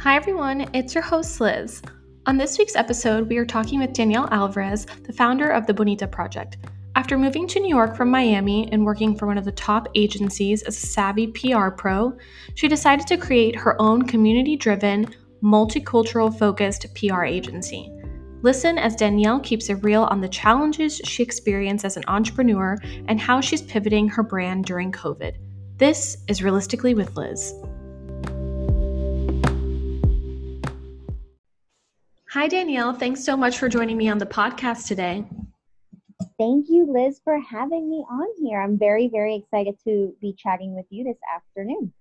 Hi, everyone. It's your host, Liz. On this week's episode, we are talking with Danielle Alvarez, the founder of the Bonita Project. After moving to New York from Miami and working for one of the top agencies as a savvy PR pro, she decided to create her own community driven, multicultural focused PR agency. Listen as Danielle keeps it real on the challenges she experienced as an entrepreneur and how she's pivoting her brand during COVID. This is Realistically with Liz. Hi, Danielle. Thanks so much for joining me on the podcast today. Thank you, Liz, for having me on here. I'm very, very excited to be chatting with you this afternoon.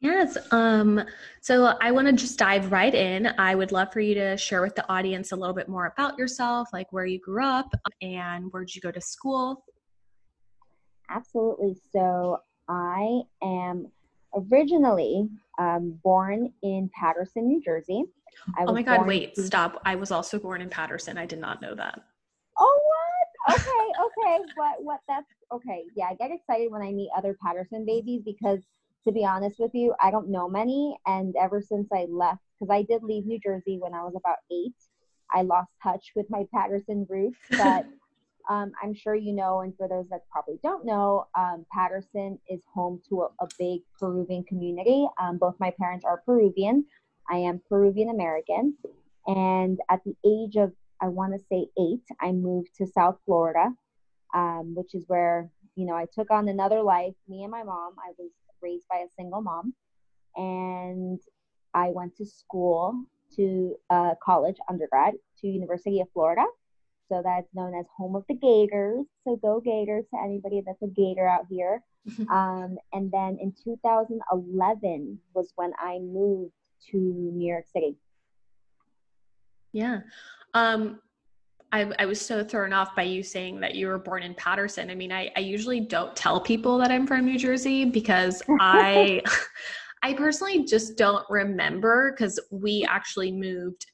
Yes. Um, so I want to just dive right in. I would love for you to share with the audience a little bit more about yourself, like where you grew up and where did you go to school? Absolutely. So I am originally um, born in Paterson, New Jersey. Oh my God, wait, to- stop. I was also born in Paterson. I did not know that. Oh, what? Okay, okay. what, what, that's okay. Yeah, I get excited when I meet other Paterson babies because to be honest with you, I don't know many. And ever since I left, because I did leave New Jersey when I was about eight, I lost touch with my Paterson roots. But um, I'm sure you know, and for those that probably don't know, um, Paterson is home to a, a big Peruvian community. Um, both my parents are Peruvian. I am Peruvian American. And at the age of, I want to say eight, I moved to South Florida, um, which is where, you know, I took on another life. Me and my mom, I was raised by a single mom. And I went to school to uh, college, undergrad, to University of Florida so that's known as home of the Gators. So go Gators to anybody that's a Gator out here. um, and then in 2011 was when I moved to New York City. Yeah. Um, I, I, was so thrown off by you saying that you were born in Paterson. I mean, I, I usually don't tell people that I'm from New Jersey because I, I personally just don't remember because we actually moved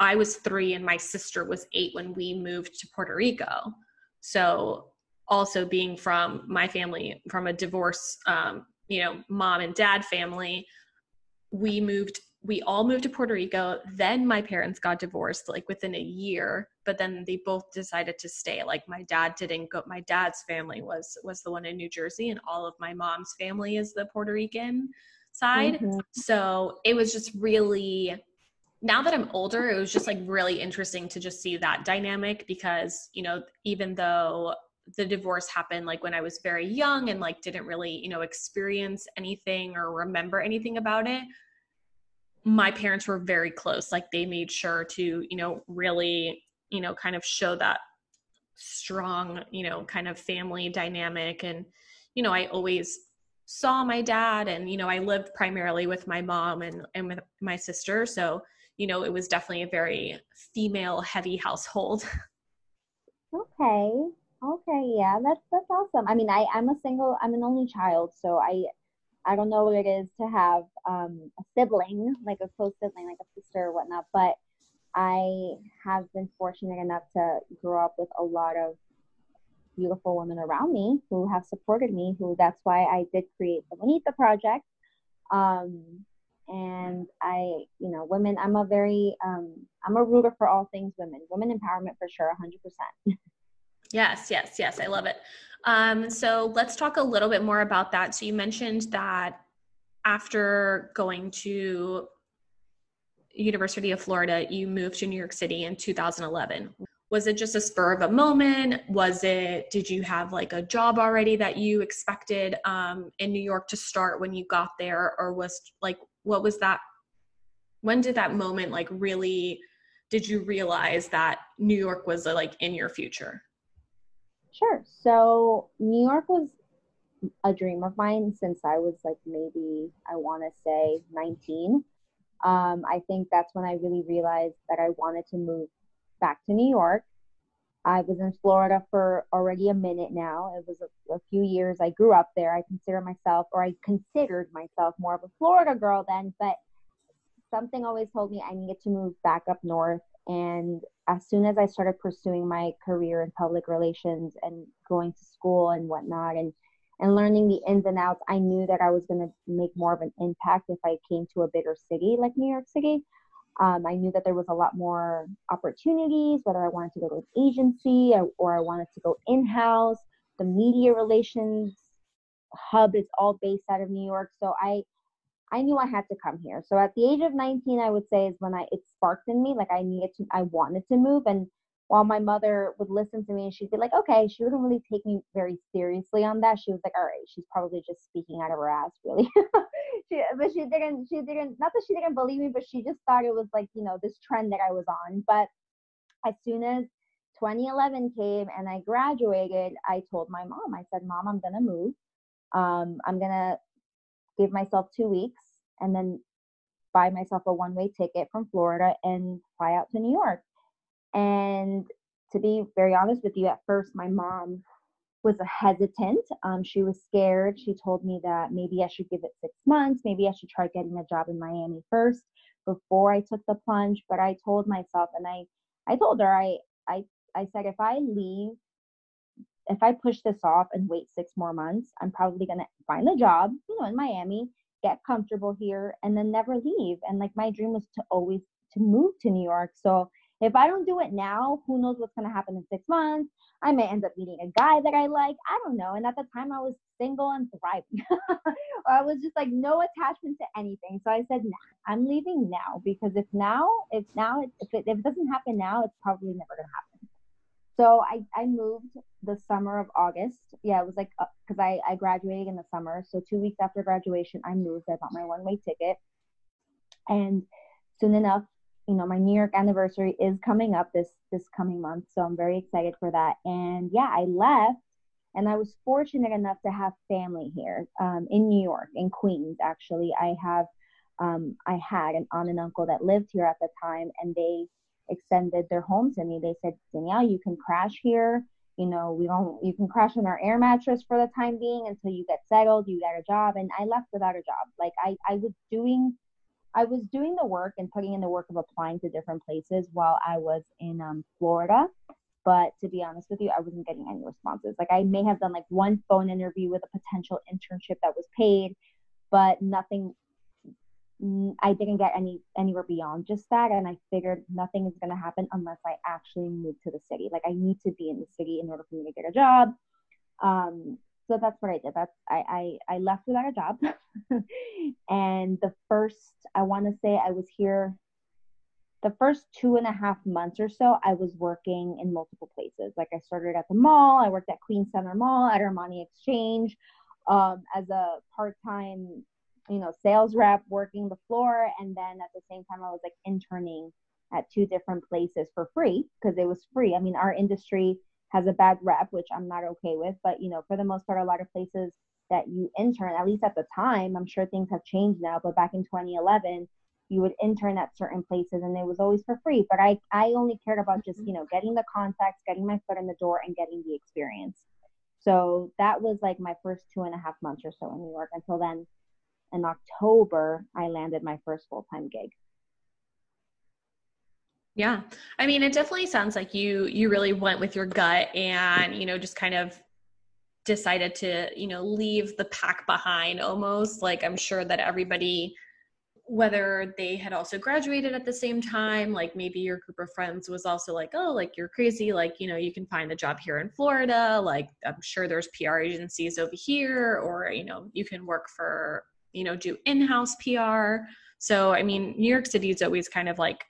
I was three and my sister was eight when we moved to Puerto Rico. So, also being from my family, from a divorce, um, you know, mom and dad family, we moved, we all moved to Puerto Rico. Then my parents got divorced like within a year, but then they both decided to stay. Like my dad didn't go, my dad's family was, was the one in New Jersey and all of my mom's family is the Puerto Rican side. Mm-hmm. So it was just really, now that I'm older, it was just like really interesting to just see that dynamic because, you know, even though the divorce happened like when I was very young and like didn't really, you know, experience anything or remember anything about it, my parents were very close. Like they made sure to, you know, really, you know, kind of show that strong, you know, kind of family dynamic. And, you know, I always saw my dad and, you know, I lived primarily with my mom and, and with my sister. So, you know, it was definitely a very female heavy household. Okay. Okay, yeah, that's that's awesome. I mean, I I'm a single, I'm an only child, so I I don't know what it is to have um, a sibling, like a close sibling, like a sister or whatnot, but I have been fortunate enough to grow up with a lot of beautiful women around me who have supported me, who that's why I did create the Bonita Project. Um, and I, you know, women. I'm a very, um, I'm a rooter for all things women. Women empowerment for sure, 100%. yes, yes, yes. I love it. Um, so let's talk a little bit more about that. So you mentioned that after going to University of Florida, you moved to New York City in 2011. Was it just a spur of a moment? Was it, did you have like a job already that you expected um, in New York to start when you got there? Or was like, what was that when did that moment like really did you realize that new york was like in your future sure so new york was a dream of mine since i was like maybe i want to say 19 um, i think that's when i really realized that i wanted to move back to new york I was in Florida for already a minute now. It was a, a, few years. I grew up there. I consider myself, or I considered myself more of a Florida girl then, but something always told me I needed to move back up north. And as soon as I started pursuing my career in public relations and going to school and whatnot, and and learning the ins and outs, I knew that I was going to make more of an impact if I came to a bigger city like New York City. Um, I knew that there was a lot more opportunities, whether I wanted to go to an agency or, or I wanted to go in house. The media relations hub is all based out of New York. So I, I knew I had to come here. So at the age of 19, I would say is when I it sparked in me, like I needed to, I wanted to move. And while my mother would listen to me and she'd be like, okay, she wouldn't really take me very seriously on that. She was like, all right, she's probably just speaking out of her ass, really. she, but she didn't, she didn't, not that she didn't believe me, but she just thought it was like, you know, this trend that I was on. But as soon as 2011 came and I graduated, I told my mom, I said, mom, I'm going to move. Um, I'm going to give myself two weeks and then buy myself a one way ticket from Florida and fly out to New York and to be very honest with you, at first, my mom was hesitant. Um, she was scared. She told me that maybe I should give it six months. Maybe I should try getting a job in Miami first before I took the plunge. But I told myself, and I, I told her, I, I, I said, if I leave, if I push this off and wait six more months, I'm probably gonna find a job, you know, in Miami, get comfortable here, and then never leave. And like my dream was to always to move to New York. So if I don't do it now, who knows what's going to happen in six months? I may end up meeting a guy that I like. I don't know. And at the time, I was single and thriving. I was just like no attachment to anything. So I said, nah, I'm leaving now because if now, if now, if it, if it doesn't happen now, it's probably never going to happen. So I, I moved the summer of August. Yeah, it was like, because uh, I, I graduated in the summer. So two weeks after graduation, I moved. I bought my one way ticket. And soon enough, you know my new york anniversary is coming up this this coming month so i'm very excited for that and yeah i left and i was fortunate enough to have family here um, in new york in queens actually i have um, i had an aunt and uncle that lived here at the time and they extended their home to me they said danielle you can crash here you know we don't you can crash on our air mattress for the time being until you get settled you get a job and i left without a job like i i was doing I was doing the work and putting in the work of applying to different places while I was in um, Florida. But to be honest with you, I wasn't getting any responses. Like I may have done like one phone interview with a potential internship that was paid, but nothing. I didn't get any anywhere beyond just that, and I figured nothing is going to happen unless I actually move to the city. Like I need to be in the city in order for me to get a job. Um, so that's what I did. That's I I, I left without a job, and the first I want to say I was here. The first two and a half months or so, I was working in multiple places. Like I started at the mall. I worked at Queen Center Mall at Armani Exchange um, as a part-time, you know, sales rep, working the floor, and then at the same time, I was like interning at two different places for free because it was free. I mean, our industry has a bad rep, which I'm not okay with. But you know, for the most part, a lot of places that you intern, at least at the time, I'm sure things have changed now. But back in 2011, you would intern at certain places, and it was always for free. But I I only cared about just you know getting the contacts, getting my foot in the door, and getting the experience. So that was like my first two and a half months or so in New York. Until then, in October, I landed my first full time gig. Yeah. I mean, it definitely sounds like you you really went with your gut and, you know, just kind of decided to, you know, leave the pack behind almost. Like I'm sure that everybody whether they had also graduated at the same time, like maybe your group of friends was also like, oh, like you're crazy, like, you know, you can find a job here in Florida, like I'm sure there's PR agencies over here, or, you know, you can work for, you know, do in house PR. So, I mean, New York City is always kind of like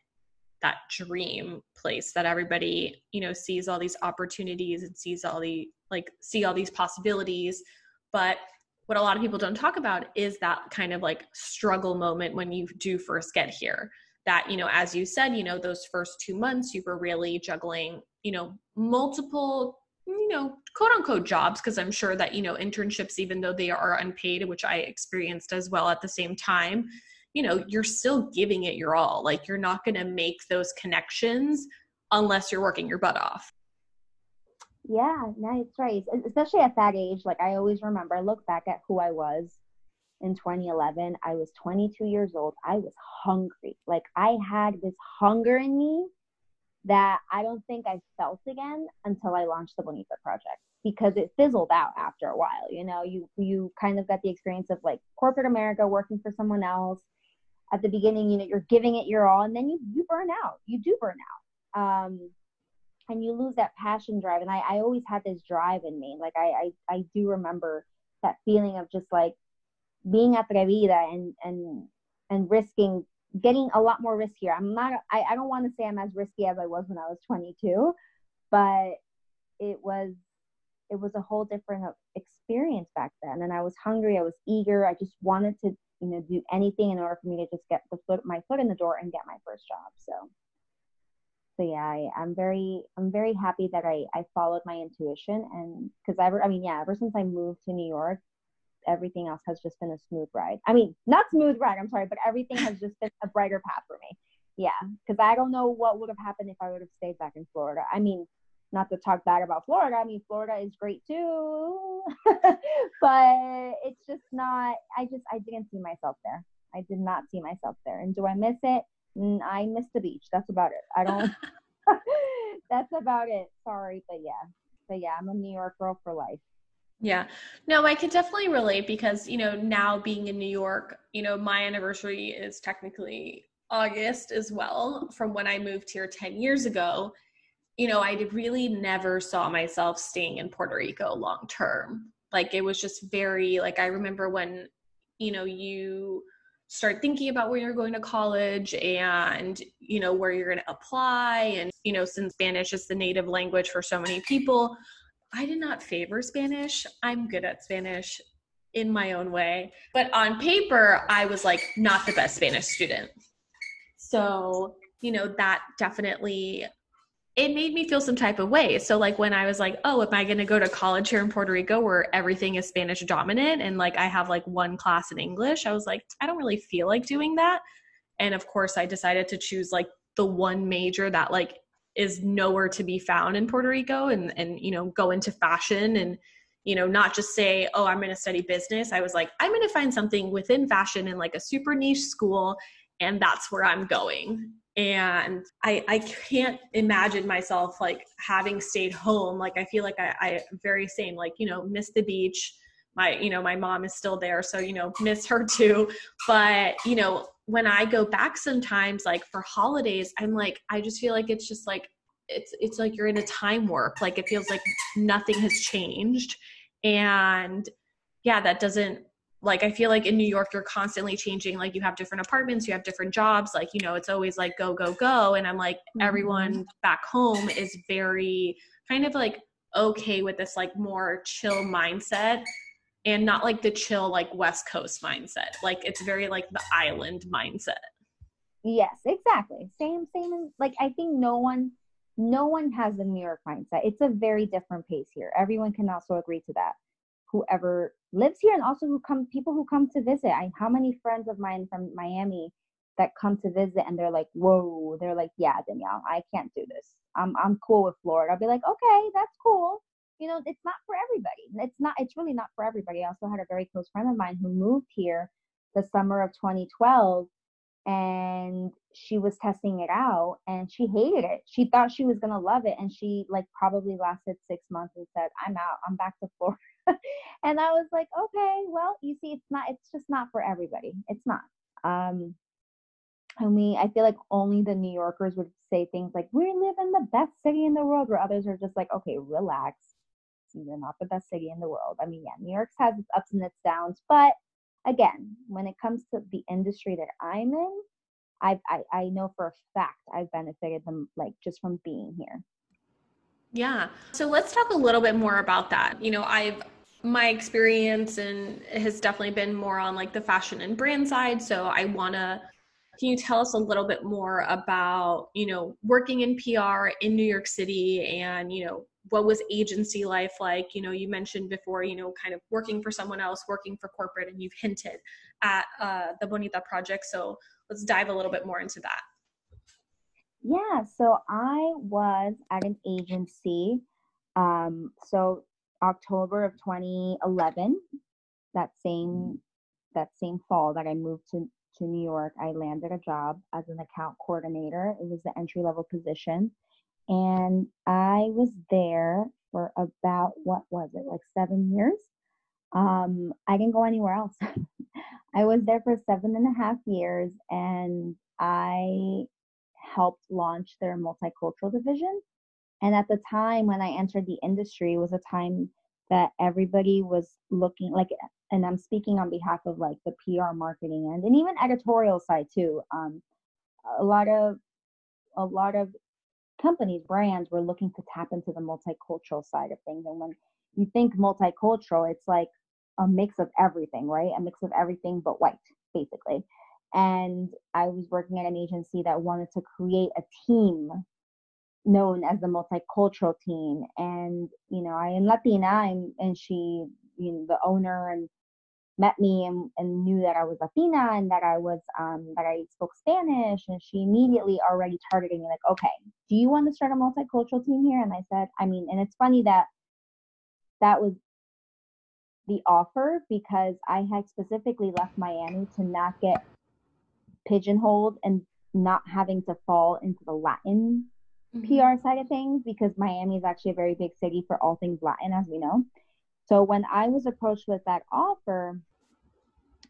that dream place that everybody you know sees all these opportunities and sees all the like see all these possibilities but what a lot of people don't talk about is that kind of like struggle moment when you do first get here that you know as you said you know those first two months you were really juggling you know multiple you know quote unquote jobs because i'm sure that you know internships even though they are unpaid which i experienced as well at the same time you know you're still giving it your all. Like you're not going to make those connections unless you're working your butt off. Yeah no it's right especially at that age like i always remember i look back at who i was in 2011 i was 22 years old. I was hungry. Like i had this hunger in me that i don't think i felt again until i launched the bonita project because it fizzled out after a while. You know, you you kind of got the experience of like corporate America working for someone else. At the beginning, you know, you're giving it your all, and then you you burn out. You do burn out, um, and you lose that passion drive. And I I always had this drive in me. Like I I, I do remember that feeling of just like being at atrevida and and and risking getting a lot more riskier. I'm not I, I don't want to say I'm as risky as I was when I was 22, but it was it was a whole different experience back then and i was hungry i was eager i just wanted to you know do anything in order for me to just get the foot my foot in the door and get my first job so so yeah I, i'm very i'm very happy that i i followed my intuition and because ever i mean yeah ever since i moved to new york everything else has just been a smooth ride i mean not smooth ride i'm sorry but everything has just been a brighter path for me yeah because i don't know what would have happened if i would have stayed back in florida i mean not to talk bad about Florida. I mean, Florida is great too, but it's just not. I just I didn't see myself there. I did not see myself there. And do I miss it? I miss the beach. That's about it. I don't. that's about it. Sorry, but yeah, but yeah, I'm a New York girl for life. Yeah. No, I could definitely relate because, you know, now being in New York, you know, my anniversary is technically August as well from when I moved here 10 years ago you know, I really never saw myself staying in Puerto Rico long term. Like it was just very like I remember when, you know, you start thinking about where you're going to college and you know where you're going to apply and you know since spanish is the native language for so many people i did not favor spanish i'm good at spanish in my own way but on paper i was like not the best spanish student so you know that definitely it made me feel some type of way. So like when I was like, oh, am I going to go to college here in Puerto Rico where everything is Spanish dominant and like I have like one class in English, I was like, I don't really feel like doing that. And of course, I decided to choose like the one major that like is nowhere to be found in Puerto Rico and and you know, go into fashion and you know, not just say, oh, I'm going to study business. I was like, I'm going to find something within fashion in like a super niche school and that's where I'm going. And I, I can't imagine myself like having stayed home. Like i feel like I, I very same like you know miss the beach. My you know my mom is still there so you know miss her too. But you know when i go back sometimes like for holidays i'm like i just feel like it's just like it's it's like you're in a time warp. Like it feels like nothing has changed. And yeah that doesn't like i feel like in new york you're constantly changing. Like you have different apartments you have different jobs. Like you know it's always like go go go. And i'm like mm-hmm. everyone back home is very kind of like okay with this like more chill mindset and not like the chill like west coast mindset like it's very like the island mindset yes exactly same same like i think no one no one has the new york mindset it's a very different pace here everyone can also agree to that whoever lives here and also who come people who come to visit. I how many friends of mine from Miami that come to visit and they're like, whoa, they're like, yeah, Danielle, I can't do this. I'm I'm cool with Florida. I'll be like, okay, that's cool. You know, it's not for everybody. It's not. It's really not for everybody. I also had a very close friend of mine who moved here the summer of 2012 and she was testing it out and she hated it. She thought she was gonna love it and she like probably lasted six months and said, I'm out, I'm back to Florida. and I was like, okay, well, you see, it's not, it's just not for everybody. It's not. Um, I mean, I feel like only the New Yorkers would say things like, we live in the best city in the world, where others are just like, okay, relax. You're not the best city in the world. I mean, yeah, New York has its ups and its downs, but again, when it comes to the industry that I'm in, I, I, I know for a fact I've benefited them like just from being here. Yeah. So let's talk a little bit more about that. You know, I've my experience and has definitely been more on like the fashion and brand side. So I want to can you tell us a little bit more about, you know, working in PR in New York City and, you know, what was agency life like? You know, you mentioned before, you know, kind of working for someone else, working for corporate, and you've hinted at uh, the Bonita project. So let's dive a little bit more into that. Yeah, so I was at an agency. Um, so October of 2011, that same that same fall that I moved to to New York, I landed a job as an account coordinator. It was the entry level position, and I was there for about what was it, like seven years. Um, I didn't go anywhere else. I was there for seven and a half years and I helped launch their multicultural division. And at the time when I entered the industry was a time that everybody was looking like and I'm speaking on behalf of like the PR marketing end and even editorial side too. Um, a lot of a lot of companies, brands were looking to tap into the multicultural side of things. And when you think multicultural, it's like a mix of everything, right? A mix of everything but white, basically. And I was working at an agency that wanted to create a team known as the multicultural team. And, you know, I am Latina and, and she, you know, the owner and met me and, and knew that I was Latina and that I was um, that I spoke Spanish, and she immediately already targeted me like, okay, do you want to start a multicultural team here? And I said, I mean, and it's funny that that was the offer because I had specifically left Miami to not get pigeonholed and not having to fall into the Latin mm-hmm. PR side of things because Miami is actually a very big city for all things Latin, as we know. So when I was approached with that offer,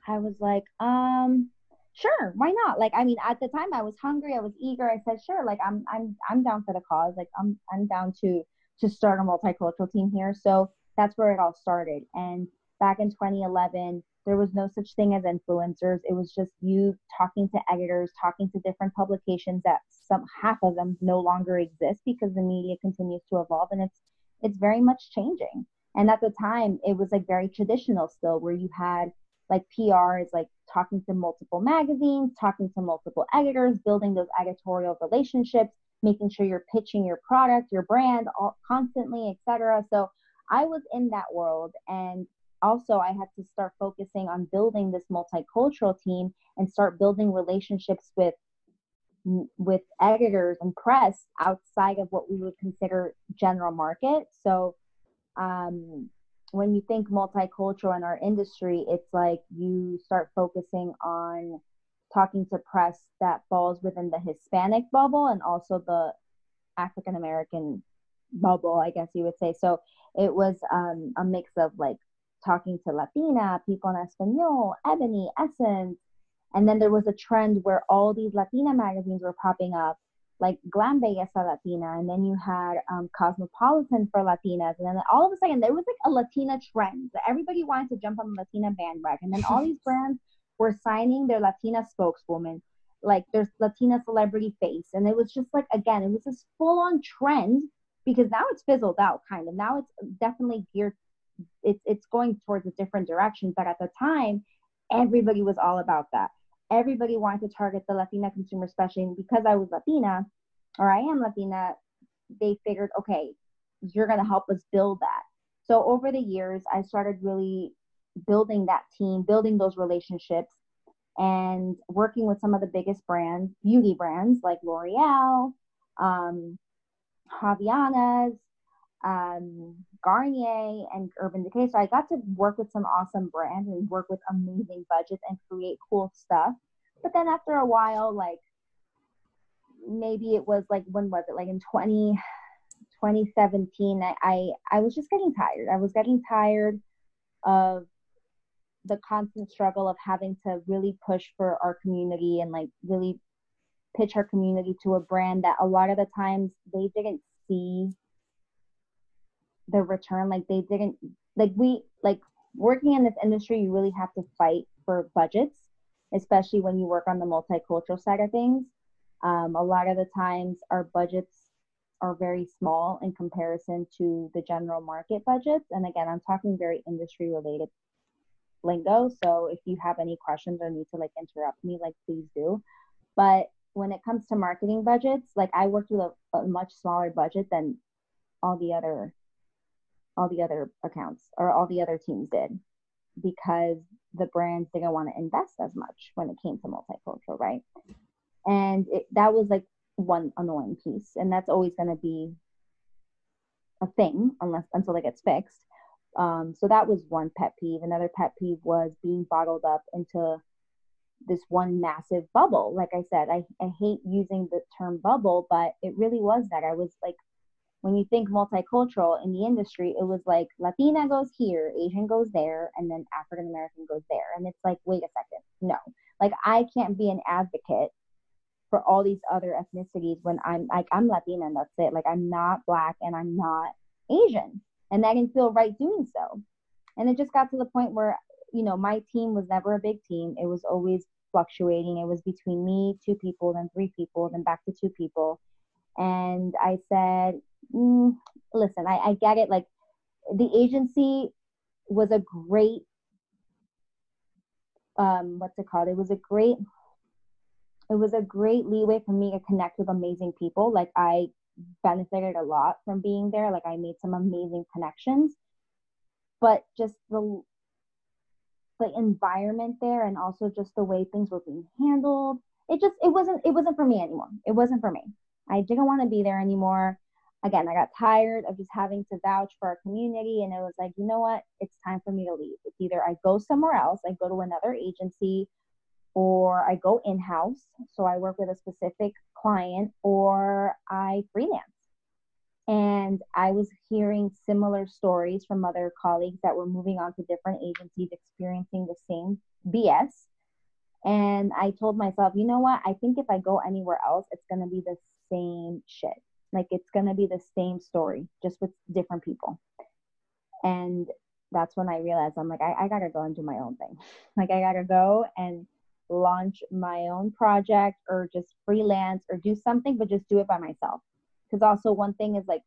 I was like, um, sure, why not? Like, I mean, at the time I was hungry, I was eager. I said, sure, like I'm I'm I'm down for the cause. Like I'm I'm down to to start a multicultural team here. So that's where it all started. And back in 2011, there was no such thing as influencers. It was just you talking to editors, talking to different publications that some half of them no longer exist because the media continues to evolve and it's it's very much changing. And at the time, it was like very traditional still, where you had like PR is like talking to multiple magazines, talking to multiple editors, building those editorial relationships, making sure you're pitching your product, your brand all, constantly, etc. So I was in that world and also I had to start focusing on building this multicultural team and start building relationships with with editors and press outside of what we would consider general market. So um, when you think multicultural in our industry, it's like you start focusing on talking to press that falls within the Hispanic bubble and also the African American bubble, I guess you would say. So it was um, a mix of like talking to Latina, People en Español, Ebony, Essence. And then there was a trend where all these Latina magazines were popping up like Glam Belleza Latina, and then you had um, Cosmopolitan for Latinas, and then all of a sudden there was like a Latina trend. Everybody wanted to jump on the Latina bandwagon, and then all these brands were signing their Latina spokeswoman, like their Latina celebrity face, and it was just like again, it was this full on trend because now it's fizzled out, kind of. Now it's definitely geared. It's it's going towards a different direction, but at the time, everybody was all about that everybody wanted to target the Latina consumer, especially because I was Latina or I am Latina, they figured, okay, you're going to help us build that. So over the years, I started really building that team, building those relationships, and working with some of the biggest brands, beauty brands like L'Oreal, um, Havaianas, um, Garnier, and Urban Decay. So I got to work with some awesome brands and work with amazing budgets and create cool stuff. But then after a while, like maybe it was like when was it like in 20 2017 I, I i was just getting tired i was getting tired of the constant struggle of having to really push for our community and like really pitch our community to a brand that a lot of the times they didn't see the return like they didn't like we like working in this industry you really have to fight for budgets especially when you work on the multicultural side of things. Um, a lot of the times our budgets are very small in comparison to the general market budgets. And again i'm talking very industry related lingo so if you have any questions or need to like interrupt me like please do. But when it comes to marketing budgets like i worked with a, a much smaller budget than all the other all the other accounts or all the other teams did because the brands didn't want to invest as much when it came to multicultural, right? And it, that was like one annoying piece, and that's always going to be a thing unless until it gets fixed. Um, so that was one pet peeve. Another pet peeve was being bottled up into this one massive bubble. Like I said, I, I hate using the term bubble, but it really was that. I was like when you think multicultural in the industry, it was like Latina goes here, Asian goes there, and then African American goes there. And it's like, wait a second, no. Like I can't be an advocate for all these other ethnicities when I'm like I'm Latina and that's it. Like I'm not black and I'm not Asian. And I didn't feel right doing so. And it just got to the point where, you know, my team was never a big team. It was always fluctuating. It was between me, two people, then three people, then back to two people. And I said, mm, listen, I, I get it. Like the agency was a great, um, what's it called? It was a great, it was a great leeway for me to connect with amazing people. Like I benefited a lot from being there. Like I made some amazing connections, but just the the environment there and also just the way things were being handled, it just it wasn't it wasn't for me anymore. It wasn't for me. I didn't want to be there anymore. Again, I got tired of just having to vouch for our community, and it was like, you know what? It's time for me to leave. It's either I go somewhere else, I go to another agency, or I go in house. So I work with a specific client, or I freelance. And I was hearing similar stories from other colleagues that were moving on to different agencies experiencing the same BS. And I told myself, you know what? I think if I go anywhere else, it's going to be the same shit. Like it's going to be the same story, just with different people. And that's when I realized I'm like, I, I got to go and do my own thing. Like, I got to go and launch my own project or just freelance or do something, but just do it by myself. Because also, one thing is like,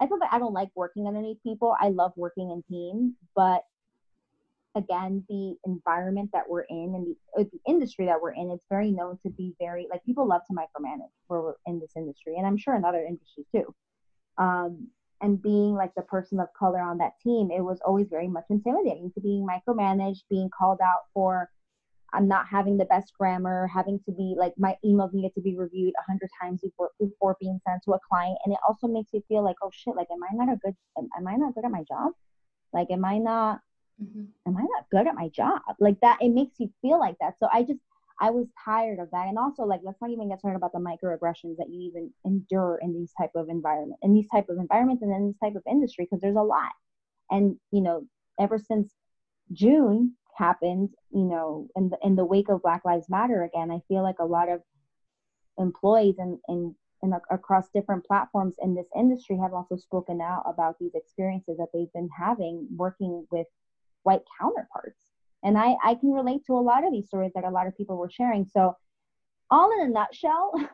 I feel that I don't like working underneath people. I love working in teams, but again, the environment that we're in and the, uh, the industry that we're in, it's very known to be very like people love to micromanage where we're in this industry, and I'm sure in other industries too. Um, and being like the person of color on that team, it was always very much intimidating to being micromanaged, being called out for I'm not having the best grammar, having to be like my emails needed to be reviewed a hundred times before before being sent to a client, and it also makes you feel like, oh shit, like am I not a good, am, am I not good at my job? Like, am I not, mm-hmm. am I not good at my job? Like that, it makes you feel like that. So I just, I was tired of that, and also like let's not even get started about the microaggressions that you even endure in these type of environment, in these type of environments, and in this type of industry, because there's a lot. And you know, ever since June, happened, you know, in the in the wake of Black Lives Matter again, I feel like a lot of employees and and and across different platforms in this industry have also spoken out about these experiences that they've been having working with white counterparts. And I, I can relate to a lot of these stories that a lot of people were sharing. So, all in a nutshell,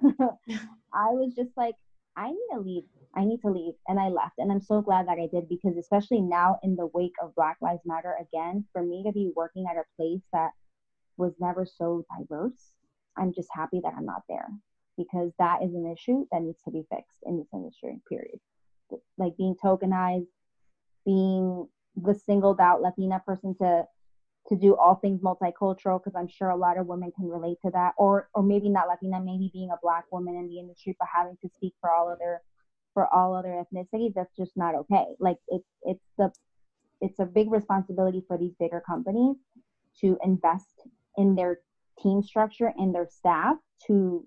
I was just like, I need to leave I need to leave. And I left. And I'm so glad that I did because, especially now in the wake of Black Lives Matter, again, for me to be working at a place that was never so diverse, I'm just happy that I'm not there because that is an issue that needs to be fixed in this industry, period. Like being tokenized, being the singled out Latina person to to do all things multicultural because I'm sure a lot of women can relate to that, or or maybe not Latina, maybe being a black woman in the industry but having to speak for all other for all other ethnicities that's just not okay. Like it's it's the it's a big responsibility for these bigger companies to invest in their team structure and their staff to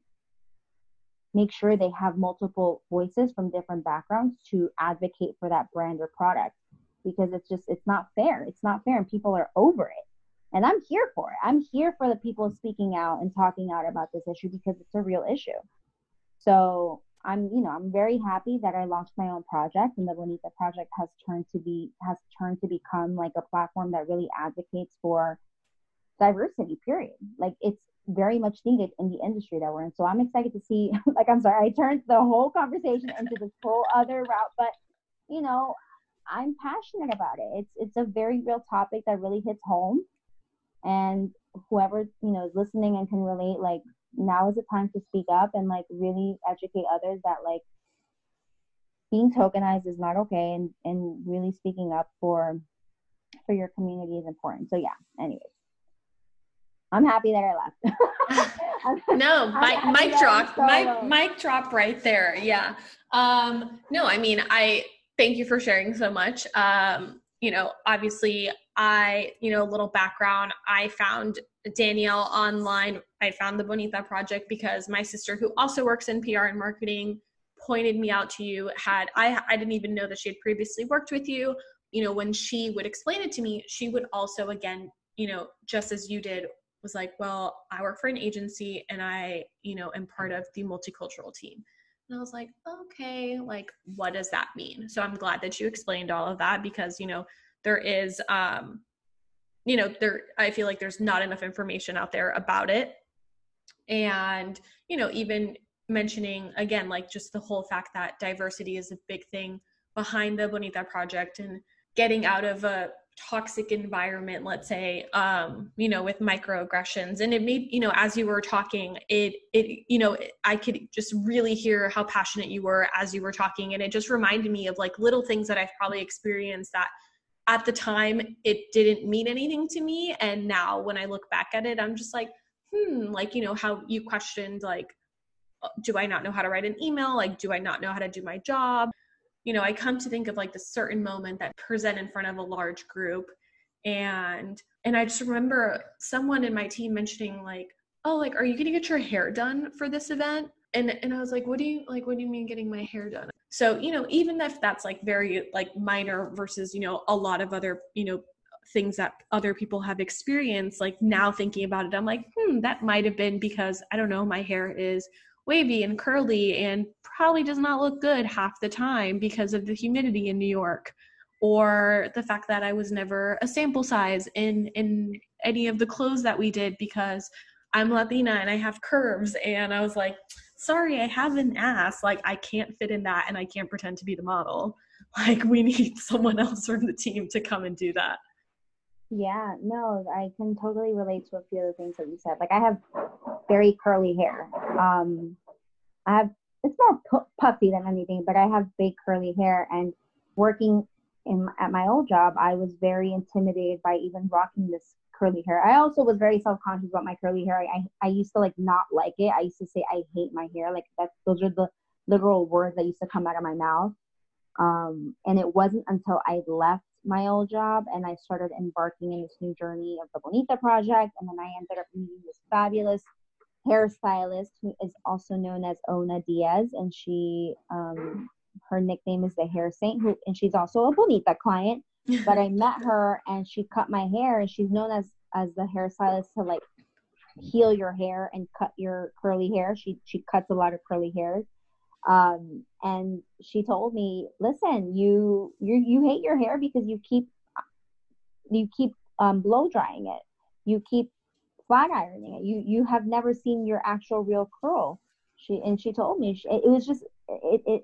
make sure they have multiple voices from different backgrounds to advocate for that brand or product because it's just it's not fair it's not fair and people are over it and i'm here for it i'm here for the people speaking out and talking out about this issue because it's a real issue so I'm, you know, I'm very happy that I launched my own project and the Bonita project has turned to be has turned to become like a platform that really advocates for diversity, period. Like it's very much needed in the industry that we're in. So I'm excited to see like I'm sorry, I turned the whole conversation into this whole other route, but you know, I'm passionate about it. It's it's a very real topic that really hits home. And whoever, you know, is listening and can relate, like now is the time to speak up and like really educate others that like being tokenized is not okay and and really speaking up for for your community is important. So yeah anyways. I'm happy that i left. No mic, mic drop so mic, mic drop right there. Yeah. Um no i mean i thank you for sharing so much um you know obviously i you know a little background i found Danielle online. I found the Bonita project because my sister, who also works in PR and marketing, pointed me out to you had I I didn't even know that she had previously worked with you. You know, when she would explain it to me, she would also again, you know, just as you did, was like, "Well, I work for an agency and I, you know, am part of the multicultural team." And I was like, "Okay, like what does that mean?" So I'm glad that you explained all of that because, you know, there is um you know, there I feel like there's not enough information out there about it. And, you know, even mentioning again like just the whole fact that diversity is a big thing behind the bonita project and getting out of a toxic environment let's say um you know with microaggressions and it made you know as you were talking it it you know i could just really hear how passionate you were as you were talking and it just reminded me of like little things that i've probably experienced that at the time it didn't mean anything to me and now when i look back at it i'm just like hmm like you know how you questioned like do I not know how to write an email? Like, do I not know how to do my job? You know, I come to think of like the certain moment that present in front of a large group. And and I just remember someone in my team mentioning like, oh, like, are you gonna get your hair done for this event? And and I was like, what do you like what do you mean getting my hair done? So, you know, even if that's like very like minor versus, you know, a lot of other, you know, things that other people have experienced, like now thinking about it, I'm like, hmm, that might have been because I don't know, my hair is wavy and curly and probably does not look good half the time because of the humidity in New York or the fact that I was never a sample size in in any of the clothes that we did because I'm Latina and I have curves. And I was like sorry I have an ass. Like I can't fit in that and I can't pretend to be the model. Like we need someone else from the team to come and do that yeah, no, I can totally relate to a few of the things that you said. Like I have very curly hair. Um, I have it's more pu- puffy than anything, but I have big curly hair. And working in at my old job, I was very intimidated by even rocking this curly hair. I also was very self conscious about my curly hair. I, I used to like not like it. I used to say I hate my hair. Like that, those are the literal words that used to come out of my mouth. Um, and it wasn't until I left my old job and I started embarking in this new journey of the Bonita project. And then I ended up meeting this fabulous hairstylist who is also known as Ona Diaz. And she, um, her nickname is the Hair Saint, who, and she's also a Bonita client. but I met her and she cut my hair, and she's known as as the hairstylist to like heal your hair and cut your curly hair. She she cuts a lot of curly hairs. Um, and she told me, listen, you you you hate your hair because you keep you keep um, blow drying it. You keep flat ironing it. You you have never seen your actual real curl. She and she told me she, it was just it it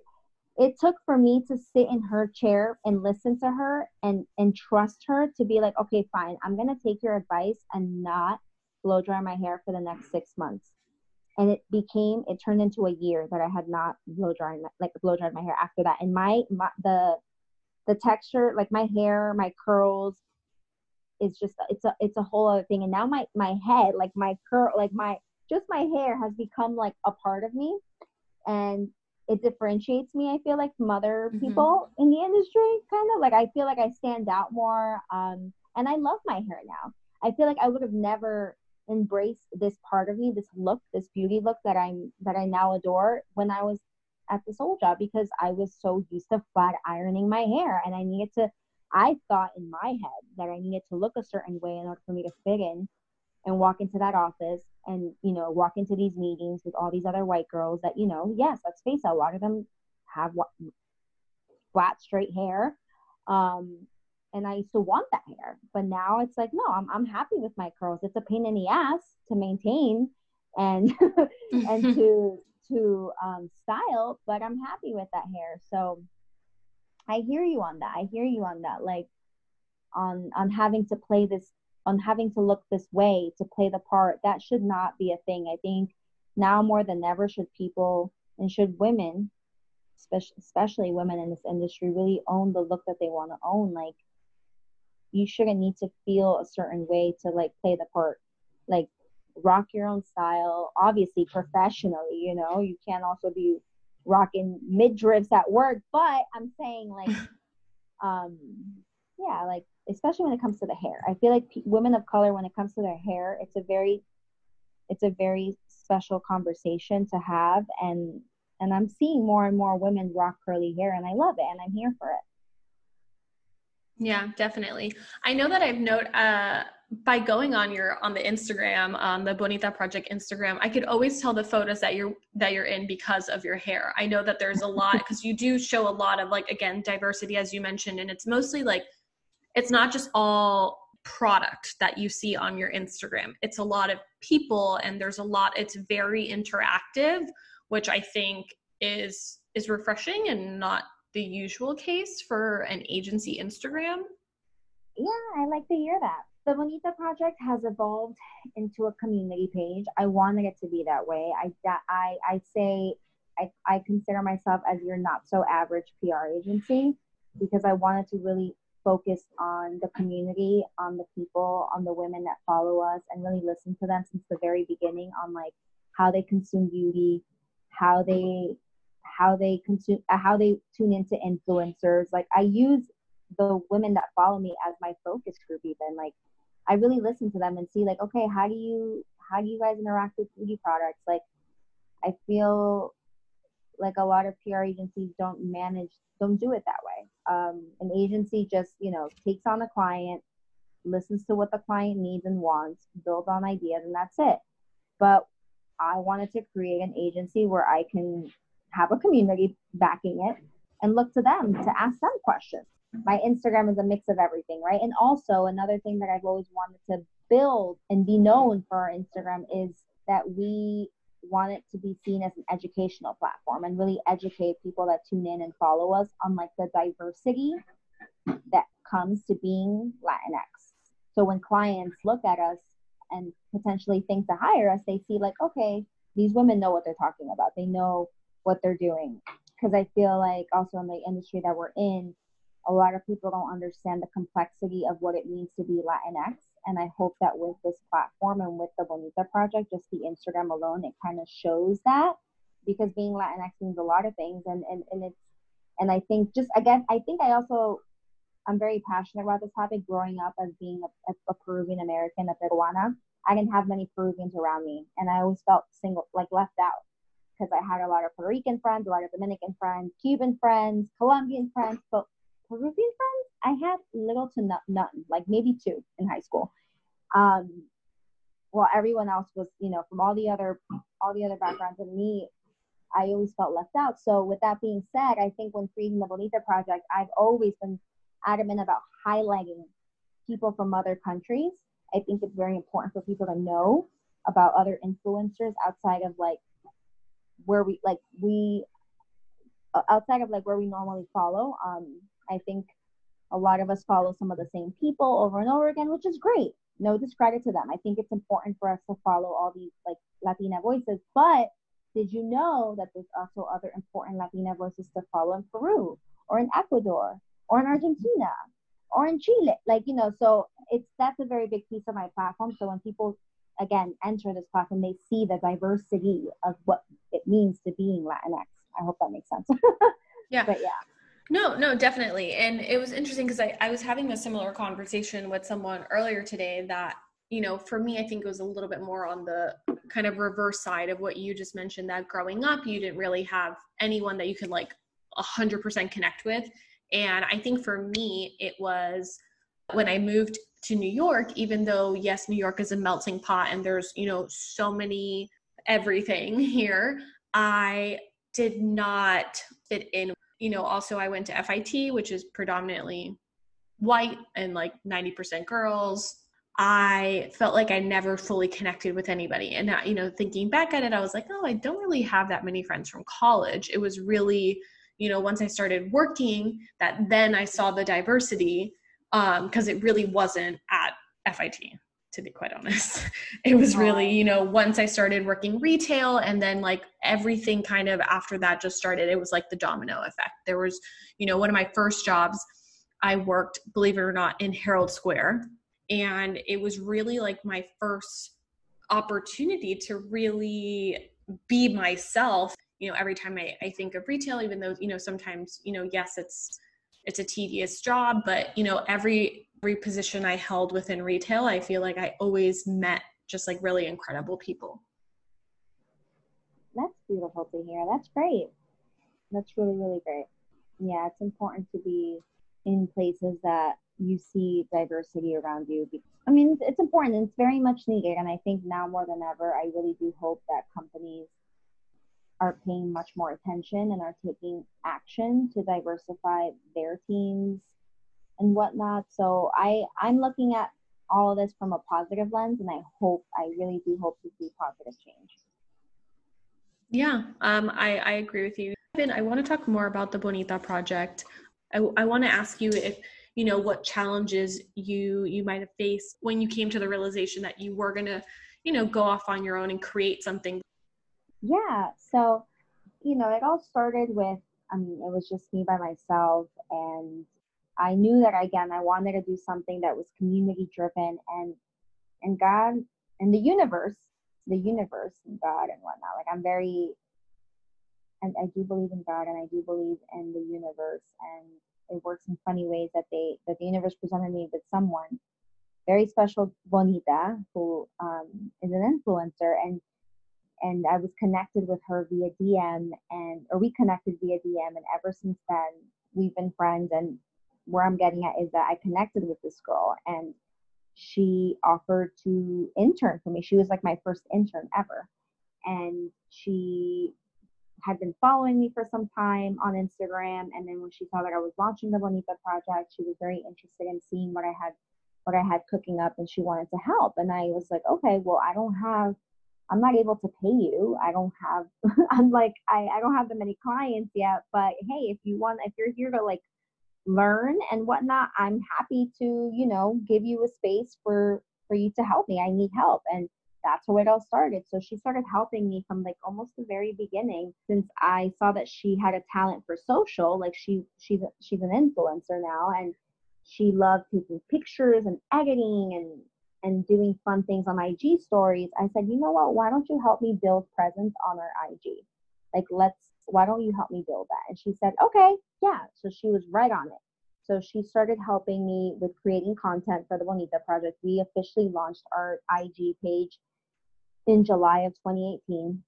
it took for me to sit in her chair and listen to her and and trust her to be like, okay, fine, I'm gonna take your advice and not blow dry my hair for the next six months and it became it turned into a year that I had not blow dried like blow dried my hair after that. And my, my the the texture, like my hair, my curls, is just it's a it's a whole other thing. And now my my head, like my curl, like my just my hair has become like a part of me, and it differentiates me. I feel like from other mm-hmm. people in the industry, kind of like I feel like I stand out more. Um, and I love my hair now. I feel like I would have never embrace this part of me, this look, this beauty look that I'm that I now adore when I was at this old job because I was so used to flat ironing my hair and I needed to I thought in my head that I needed to look a certain way in order for me to fit in and walk into that office and you know walk into these meetings with all these other white girls that you know yes let's face it a lot of them have flat straight hair. Um, and I used to want that hair. But now it's like, no, I'm I'm happy with my curls. It's a pain in the ass to maintain and and to to um, style, but I'm happy with that hair. So I hear you on that. I hear you on that. Like on on having to play this on having to look this way to play the part. That should not be a thing. I think now more than ever should people and should women especially women in this industry really own the look that they want to own like you shouldn't need to feel a certain way to like play the part. Like rock your own style obviously professionally you know? You can't also be rocking midriffs at work but i'm saying like um yeah like especially when it comes to the hair. I feel like p- women of color when it comes to their hair it's a very it's a very special conversation to have and And I'm seeing more and more women rock curly hair, and I love it, and I'm here for it. Yeah, definitely. I know that I've note uh, by going on your on the Instagram, on the Bonita Project Instagram, I could always tell the photos that you're that you're in because of your hair. I know that there's a lot because you do show a lot of like again diversity as you mentioned, and it's mostly like it's not just all product that you see on your Instagram. It's a lot of people, and there's a lot. It's very interactive, which I think is is refreshing and not the usual case for an agency Instagram. Yeah, I like to hear that. The Bonita project has evolved into a community page. I wanted it to be that way. I I I say I, I consider myself as your not so average PR agency because I wanted to really focus on the community, on the people, on the women that follow us, and really listen to them since the very beginning on like how they consume beauty, how they how they consume uh, how they tune into influencers. Like i use the women that follow me as my focus group even. Like i really listen to them and see like okay how do you how do you guys interact with beauty products? Like i feel like a lot of pr agencies don't manage don't do it that way. Um, an agency just you know takes on a client listens to what the client needs and wants builds on ideas and that's it. But i wanted to create an agency where i can have a community backing it and look to them to ask them questions. My Instagram is a mix of everything, right? And also, another thing that I've always wanted to build and be known for our Instagram is that we want it to be seen as an educational platform and really educate people that tune in and follow us on like the diversity that comes to being Latinx. So when clients look at us and potentially think to hire us, they see like, okay, these women know what they're talking about. They know what they're doing. Because I feel like also in the industry that we're in, a lot of people don't understand the complexity of what it means to be Latinx. And I hope that with this platform and with the Bonita Project, just the Instagram alone, it kind of shows that because being Latinx means a lot of things. And, and, and it's, and I think just again, I think I also, I'm very passionate about this topic growing up as being a, a Peruvian American, a Peruana. I didn't have many Peruvians around me, and I always felt single, like left out because I had a lot of Puerto Rican friends, a lot of Dominican friends, Cuban friends, Colombian friends, but Peruvian friends, I had little to no- none, like maybe two in high school. Um, well, everyone else was, you know, from all the other all the other backgrounds, and me, I always felt left out. So, with that being said, I think when creating the Bonita project, I've always been adamant about highlighting people from other countries. I think it's very important for people to know about other influencers outside of like where we like we uh, outside of like where we normally follow um i think a lot of us follow some of the same people over and over again which is great. No discredit to them. I think it's important for us to follow all these like latina voices. But did you know that there's also other important latina voices to follow in peru or in ecuador or in argentina or in chile? Like you know so it's that's a very big piece of my platform. So when people again enter this platform, they see the diversity of what it means to being Latinx. I hope that makes sense. yeah. But yeah. No, no, definitely. And it was interesting because I, I was having a similar conversation with someone earlier today that, you know, for me, I think it was a little bit more on the kind of reverse side of what you just mentioned that growing up, you didn't really have anyone that you could like 100% connect with. And I think for me, it was when I moved to New York, even though, yes, New York is a melting pot and there's, you know, so many everything here, I did not fit in. You know, also I went to FIT, which is predominantly white and like 90% girls. I felt like I never fully connected with anybody. And, uh, you know, thinking back at it, I was like, oh, I don't really have that many friends from college. It was really, you know, once I started working that then I saw the diversity because um, it really wasn't at FIT to be quite honest. It was really, you know, once I started working retail and then like everything kind of after that just started, it was like the domino effect. There was, you know, one of my first jobs, I worked, believe it or not, in Herald Square. And it was really like my first opportunity to really be myself. You know, every time I, I think of retail, even though, you know, sometimes, you know, yes, it's it's a tedious job but you know every every position i held within retail i feel like i always met just like really incredible people that's beautiful to hear. That's great. That's really, really great. Yeah, it's important to be in places that you see diversity around you. I mean, it's important it's very much needed. And I think now more than ever, I really do hope that companies are paying much more attention and are taking action to diversify their teams and whatnot. So I I'm looking at all of this from a positive lens, and I hope I really do hope to see positive change. Yeah, um, I I agree with you. I want to talk more about the Bonita project. I, I want to ask you if you know what challenges you you might have faced when you came to the realization that you were going to you know go off on your own and create something yeah so you know it all started with i mean it was just me by myself and i knew that again i wanted to do something that was community driven and and god and the universe the universe and god and whatnot. Like i'm very and i do believe in god and i do believe in the universe and it works in funny ways that they that the universe presented me with someone very special bonita who um, is an influencer and and I was connected with her via DM and or we connected via DM and ever since then we've been friends and where I'm getting at is that I connected with this girl and she offered to intern for me. She was like my first intern ever. And she had been following me for some time on Instagram. And then when she saw that I was launching the Bonita project, she was very interested in seeing what I had what I had cooking up and she wanted to help. And I was like, okay, well, I don't have I'm not able to pay you. I don't have I'm like I, I don't have that many clients yet. But hey, if you want if you're here to like learn and whatnot, I'm happy to, you know, give you a space for for you to help me. I need help. And that's how it all started. So she started helping me from like almost the very beginning since I saw that she had a talent for social. Like she she's she's an influencer now and she loved taking pictures and editing and and doing fun things on IG stories. I said, you know what, why don't you help me build presence on our IG? Like let's why don't you help me build that? And she said, Okay, yeah. So she was right on it. So she started helping me with creating content for the Bonita project. We officially launched our IG page in July of 2018.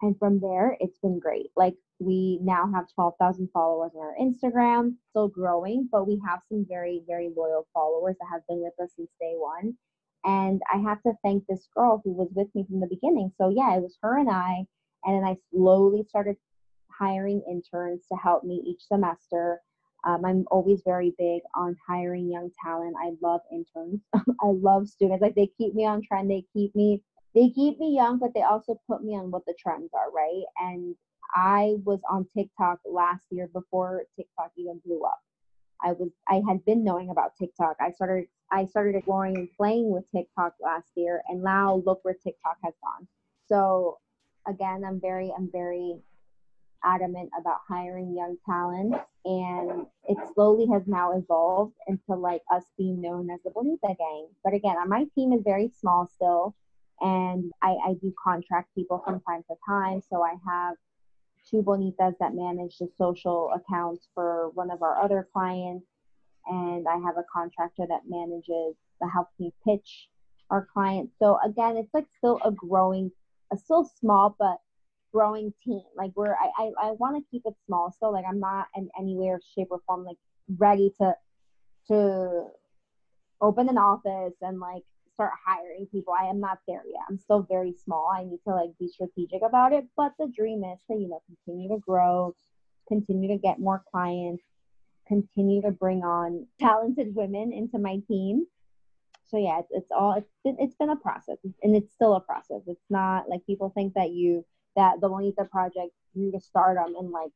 And from there, it's been great. Like we now have 12,000 followers on our Instagram, still growing, but we have some very, very loyal followers that have been with us since day one. And I have to thank this girl who was with me from the beginning. So, yeah, it was her and I. And then I slowly started hiring interns to help me each semester. Um, I'm always very big on hiring young talent. I love interns. I love students. Like they keep me on trend. They keep me they keep me young, but they also put me on what the trends are, right? And I was on TikTok last year before TikTok even blew up. I was I had been knowing about TikTok. I started I started exploring and playing with TikTok last year and now look where TikTok has gone. So again, I'm very I'm very adamant about hiring young talent and it slowly has now evolved into like us being known as the Bonita gang. But again, uh, my team is very small still and I, I do contract people from time to time. So I have two bonitas that manage the social accounts for one of our other clients, and I have a contractor that manages that helps me pitch our clients. So again, it's like still a growing, a still small but growing team. Like we're, I, I, I want to keep it small. So like I'm not in any way or shape or form like ready to, to open an office and like start hiring people. I am not there yet. I'm still very small. I need to like be strategic about it. But the dream is to, you know, continue to grow, continue to get more clients, continue to bring on talented women into my team. So yeah, it's, it's all it's been, it's been a process, and it's still a process. It's not like people think that you that the Bonita project you to stardom and like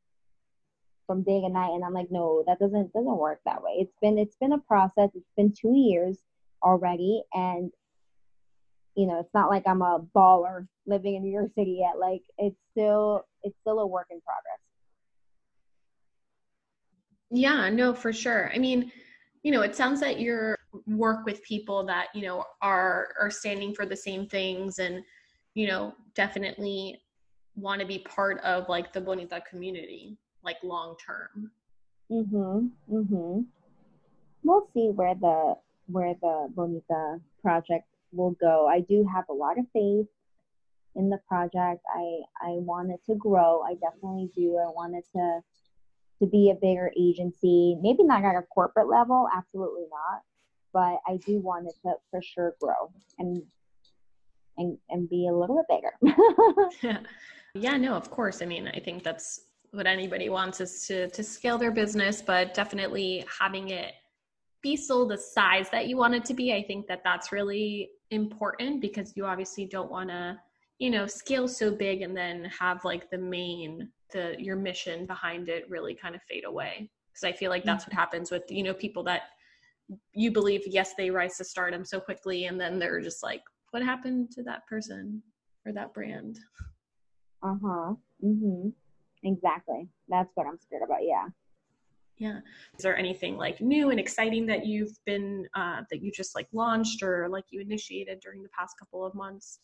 from day and night, and I'm like, no, that doesn't doesn't work that way. It's been it's been a process. It's been two years already. And you know it's not like i'm a baller living in new york city yet. Like it's still it's still a work in progress. Yeah no for sure. I mean you know it sounds that your work with people that you know are are standing for the same things and you know definitely want to be part of like the bonita community like long term. Mhm mhm we'll see where the where the Bonita project will go. I do have a lot of faith in the project. I I wanted to grow. I definitely do. I wanted to to be a bigger agency. Maybe not at a corporate level, absolutely not. But I do want it to for sure grow and and and be a little bit bigger. yeah. yeah, no, of course. I mean, I think that's what anybody wants is to to scale their business, but definitely having it be sold the size that you want it to be. I think that that's really important because you obviously don't want to, you know, scale so big and then have like the main the your mission behind it really kind of fade away. Because I feel like that's what mm-hmm. happens with you know people that you believe yes they rise to stardom so quickly and then they're just like what happened to that person or that brand. Uh huh. Mhm. Exactly. That's what I'm scared about. Yeah. Yeah. Is there anything like new and exciting that you've been uh, that you just like launched or like you initiated during the past couple of months?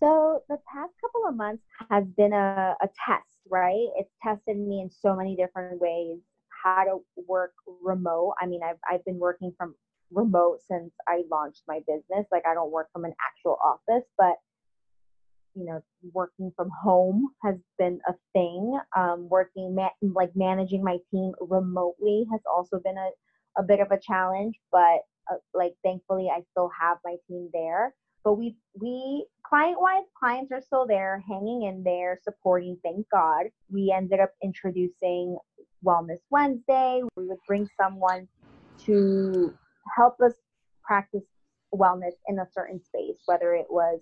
So the past couple of months has been a, a test, right? It's tested me in so many different ways. How to work remote. I mean, I've I've been working from remote since I launched my business. Like I don't work from an actual office, but you know working from home has been a thing um, working ma- like managing my team remotely has also been a, a bit of a challenge but uh, like thankfully i still have my team there. But we we client wise clients are still there hanging in there supporting thank god. We ended up introducing wellness wednesday. We would bring someone to help us practice wellness in a certain space whether it was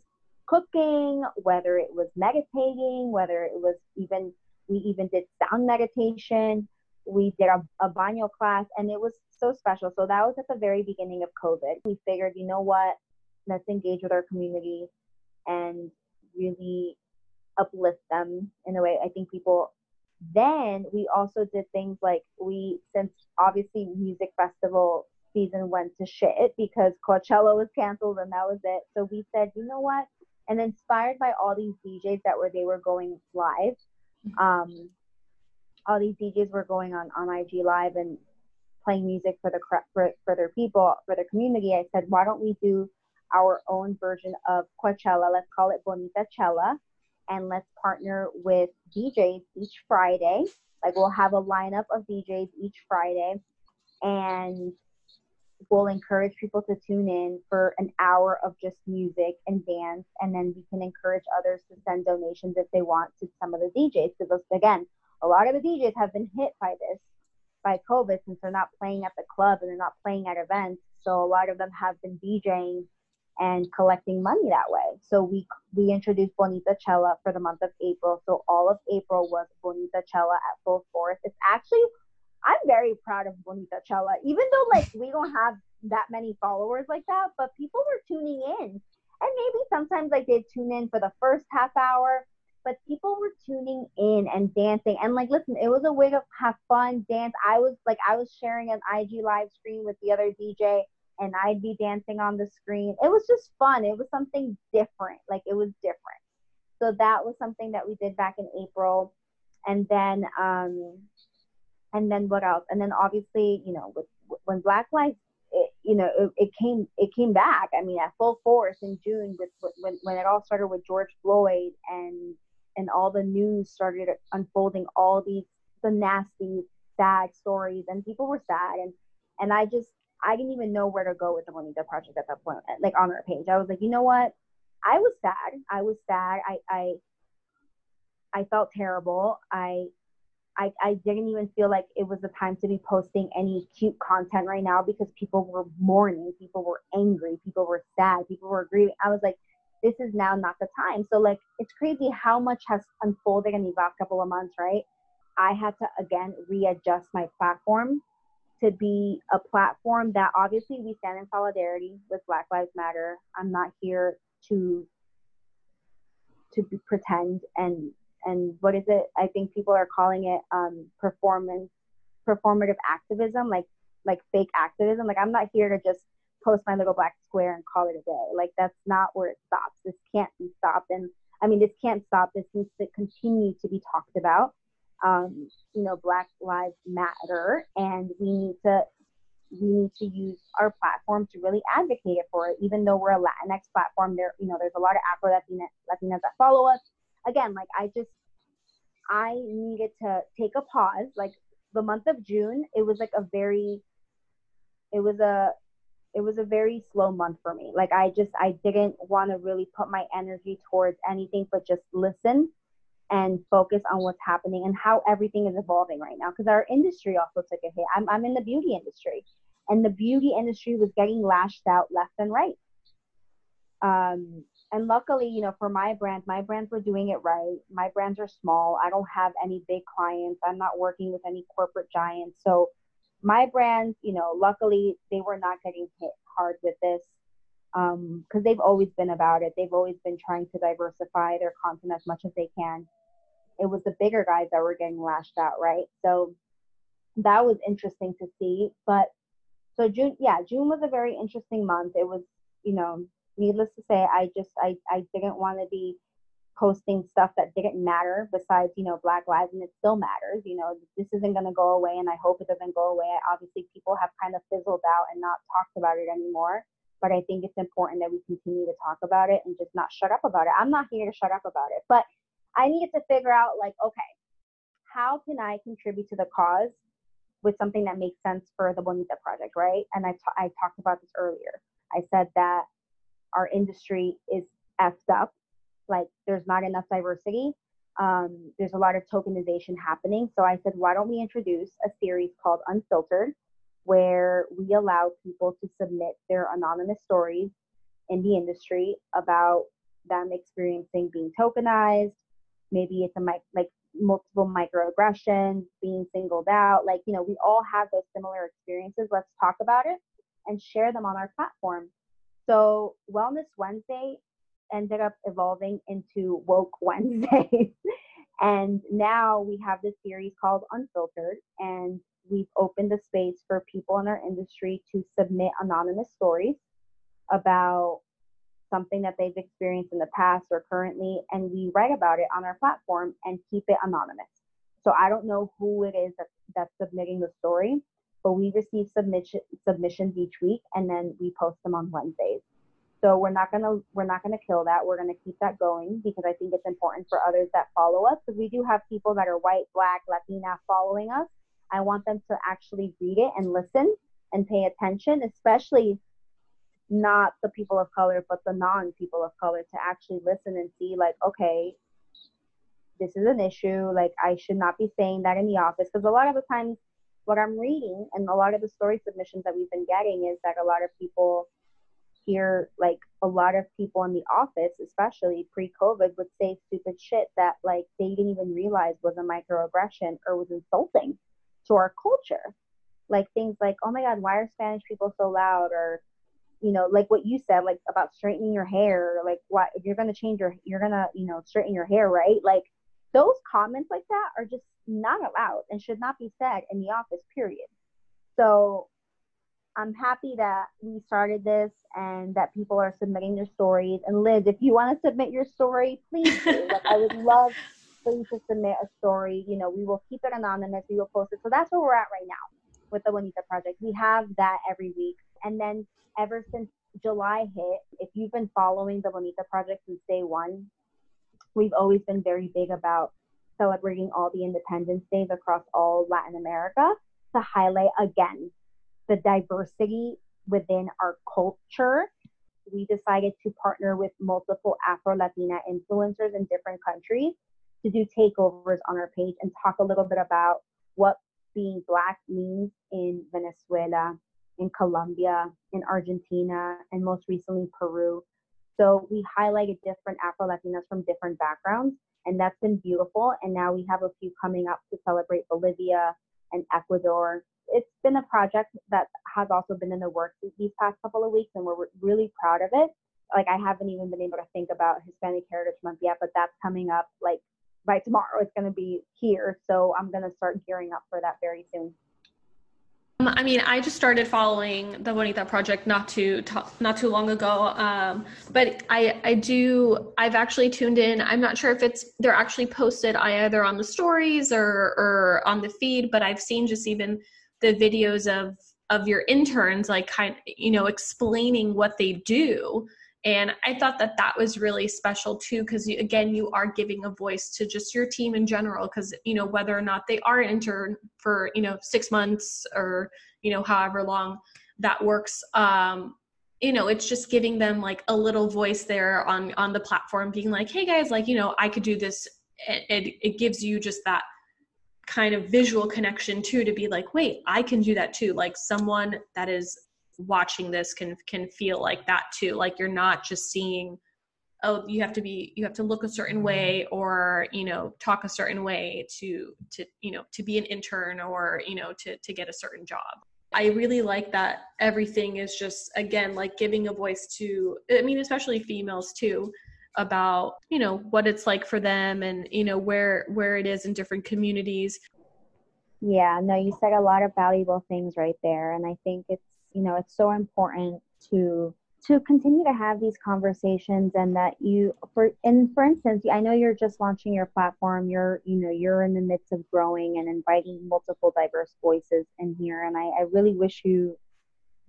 cooking, whether it was meditating, whether it was even, we even did sound meditation. We did a, a baño class and it was so special. So that was at the very beginning of COVID. We figured, you know what, let's engage with our community and really uplift them in a way. I think people then we also did things like we since obviously music festival season went to shit because Coachella was canceled and that was it. So we said, you know what? And inspired by all these DJs that were they were going live. Um, all these DJs were going on on IG live and playing music for the for, for their people for their community. I said, why don't we do our own version of Coachella? Let's call it Bonita Chella, and let's partner with DJs each Friday. Like we'll have a lineup of DJs each Friday, and we'll encourage people to tune in for an hour of just music and dance and then we can encourage others to send donations if they want to some of the DJs because again a lot of the DJs have been hit by this by COVID since they're not playing at the club and they're not playing at events. So a lot of them have been DJing and collecting money that way. So we we introduced Bonita Chella for the month of April. So all of April was Bonita Chella at full force. It's actually I'm very proud of Bonita Chella, even though like we don't have that many followers like that, but people were tuning in. And maybe sometimes like they tune in for the first half hour, but people were tuning in and dancing. And like, listen, it was a way to have fun, dance. I was like, I was sharing an IG live screen with the other DJ and I'd be dancing on the screen. It was just fun. It was something different. Like, it was different. So that was something that we did back in April. And then, um, and then what else? And then obviously, you know, with, when Black Lives, it, you know, it, it, came it came back. I mean, at full force in June with when when it all started with George Floyd and and all the news started unfolding all these the nasty sad stories and people were sad. And and I just I didn't even know where to go with the Bonita project at that point like on our page. I was like you know what? I was sad. I was sad. I I I felt terrible. I I, I didn't even feel like it was the time to be posting any cute content right now because people were mourning, people were angry, people were sad, people were grieving. I was like, this is now not the time. So like it's crazy how much has unfolded in these last couple of months, right? I had to again readjust my platform to be a platform that obviously we stand in solidarity with Black Lives Matter. I'm not here to to pretend and and what is it? I think people are calling it um, performance, performative activism, like like fake activism. Like I'm not here to just post my little black square and call it a day. Like that's not where it stops. This can't be stopped, and I mean this can't stop. This needs to continue to be talked about. Um, you know, Black Lives Matter, and we need to we need to use our platform to really advocate for it. Even though we're a Latinx platform, there you know there's a lot of Afro Latinas that follow us. Again, like I just I needed to take a pause. Like the month of June, it was like a very it was a it was a very slow month for me. Like I just I didn't want to really put my energy towards anything but just listen and focus on what's happening and how everything is evolving right now because our industry also took a hit. I'm I'm in the beauty industry and the beauty industry was getting lashed out left and right. Um and luckily, you know, for my brand, my brands were doing it right. My brands are small. I don't have any big clients. I'm not working with any corporate giants. So my brands, you know, luckily they were not getting hit hard with this because um, they've always been about it. They've always been trying to diversify their content as much as they can. It was the bigger guys that were getting lashed out, right? So that was interesting to see. But so June, yeah, June was a very interesting month. It was, you know, needless to say, I just I I didn't want to be posting stuff that didn't matter besides you know black lives and it still matters you know this isn't going to go away and i hope it doesn't go away. Obviously people have kind of fizzled out and not talked about it anymore but i think it's important that we continue to talk about it and just not shut up about it. I'm not here to shut up about it but i needed to figure out like okay how can i contribute to the cause with something that makes sense for the bonita project right? And I, t- I talked about this earlier. I said that our industry is effed up like there's not enough diversity. Um, there's a lot of tokenization happening. So I said, why don't we introduce a series called Unfiltered, where we allow people to submit their anonymous stories in the industry about them experiencing being tokenized. Maybe it's a mic- like multiple microaggressions, being singled out. Like, you know, we all have those similar experiences. Let's talk about it and share them on our platform. So, Wellness Wednesday ended up evolving into Woke Wednesday. and now we have this series called Unfiltered, and we've opened a space for people in our industry to submit anonymous stories about something that they've experienced in the past or currently, and we write about it on our platform and keep it anonymous. So I don't know who it is that, that's submitting the story, but we receive submission, submissions each week, and then we post them on Wednesdays. So we're not gonna we're not gonna kill that. We're gonna keep that going because I think it's important for others that follow us because we do have people that are white, black, Latina following us. I want them to actually read it and listen and pay attention, especially not the people of color, but the non people of color to actually listen and see like, okay, this is an issue. Like I should not be saying that in the office because a lot of the times what I'm reading and a lot of the story submissions that we've been getting is that a lot of people hear like a lot of people in the office, especially pre-COVID, would say stupid shit that like they didn't even realize was a microaggression or was insulting to our culture. Like things like, oh my God, why are Spanish people so loud? Or, you know, like what you said, like about straightening your hair, like why if you're gonna change your you're gonna, you know, straighten your hair, right? Like those comments like that are just not allowed and should not be said in the office, period. So I'm happy that we started this and that people are submitting their stories. And Liz, if you want to submit your story, please do. like, I would love for you to submit a story. You know, we will keep it anonymous. We will post it. So that's where we're at right now with the Bonita Project. We have that every week. And then ever since July hit, if you've been following the Bonita Project since day one, we've always been very big about celebrating all the Independence Days across all Latin America to highlight again the diversity within our culture, we decided to partner with multiple Afro Latina influencers in different countries to do takeovers on our page and talk a little bit about what being Black means in Venezuela, in Colombia, in Argentina, and most recently Peru. So we highlighted different Afro Latinas from different backgrounds, and that's been beautiful. And now we have a few coming up to celebrate Bolivia and Ecuador it's been a project that has also been in the works these past couple of weeks, and we're really proud of it. Like I haven't even been able to think about Hispanic Heritage Month yet, but that's coming up like by tomorrow. It's going to be here, so I'm going to start gearing up for that very soon. Um, I mean, I just started following the Bonita Project not too not too long ago, um, but I I do I've actually tuned in. I'm not sure if it's they're actually posted either on the stories or or on the feed, but I've seen just even the videos of of your interns like kind you know explaining what they do and i thought that that was really special too because again you are giving a voice to just your team in general because you know whether or not they are intern for you know six months or you know however long that works um you know it's just giving them like a little voice there on on the platform being like hey guys like you know i could do this. It, it gives you just that kind of visual connection too to be like wait i can do that too. Like someone that is watching this can can feel like that too. Like you're not just seeing oh you have to be you have to look a certain mm-hmm. way or you know talk a certain way to to you know to be an intern or you know to to get a certain job. I really like that everything is just again like giving a voice to i mean especially females too about you know what it's like for them and you know where where it is in different communities. Yeah no you said a lot of valuable things right there. And i think it's you know it's so important to to continue to have these conversations and that you for and for instance i know you're just launching your platform you're you know you're in the midst of growing and inviting multiple diverse voices in here and i, I really wish you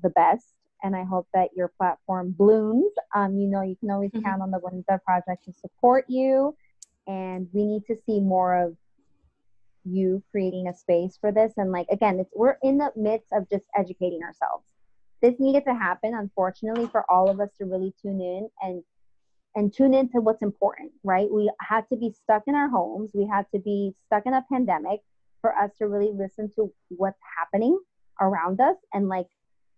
the best and I hope that your platform blooms. Um, you know, you can always mm-hmm. count on the Bonita Project to support you, and we need to see more of you creating a space for this. And like again, it's we're in the midst of just educating ourselves. This needed to happen, unfortunately, for all of us to really tune in and and tune into what's important, right? We had to be stuck in our homes. We had to be stuck in a pandemic for us to really listen to what's happening around us and like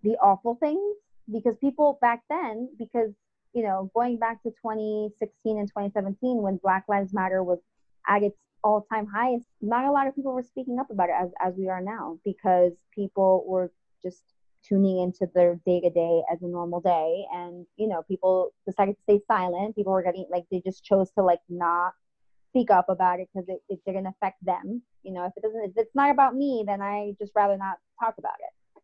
the awful things because people back then because you know going back to 2016 and 2017 when black lives matter was at its all-time highest not a lot of people were speaking up about it as, as we are now because people were just tuning into their day-to-day as a normal day. And you know people decided to stay silent. People were getting like they just chose to like not speak up about it because it, it didn't affect them. You know if it doesn't if it's not about me then i just rather not talk about it.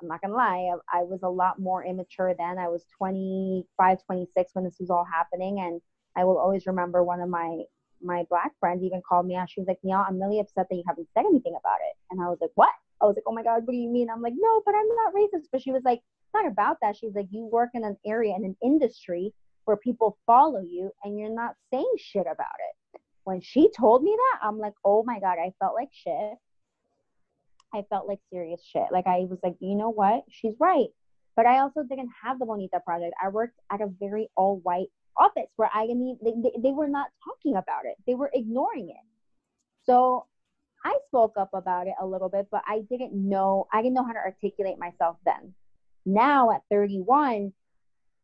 I'm not gonna lie, I, I, was a lot more immature then. I was 25, 26 when this was all happening, and I will always remember one of my my black friends even called me out. She was like, "Neil, I'm really upset that you haven't said anything about it." And I was like, "What?" I was like, "Oh my god, what do you mean?" I'm like, "No, but I'm not racist." But she was like, "It's not about that." She's like, "You work in an area in an industry where people follow you, and you're not saying shit about it." When she told me that, I'm like, "Oh my god," I felt like shit I felt like serious shit. Like I was like, you know what? She's right. But I also didn't have the Bonita project. I worked at a very all white office where I didn't they, they, they were not talking about it. They were ignoring it. So I spoke up about it a little bit, but I didn't know I didn't know how to articulate myself then. Now at 31,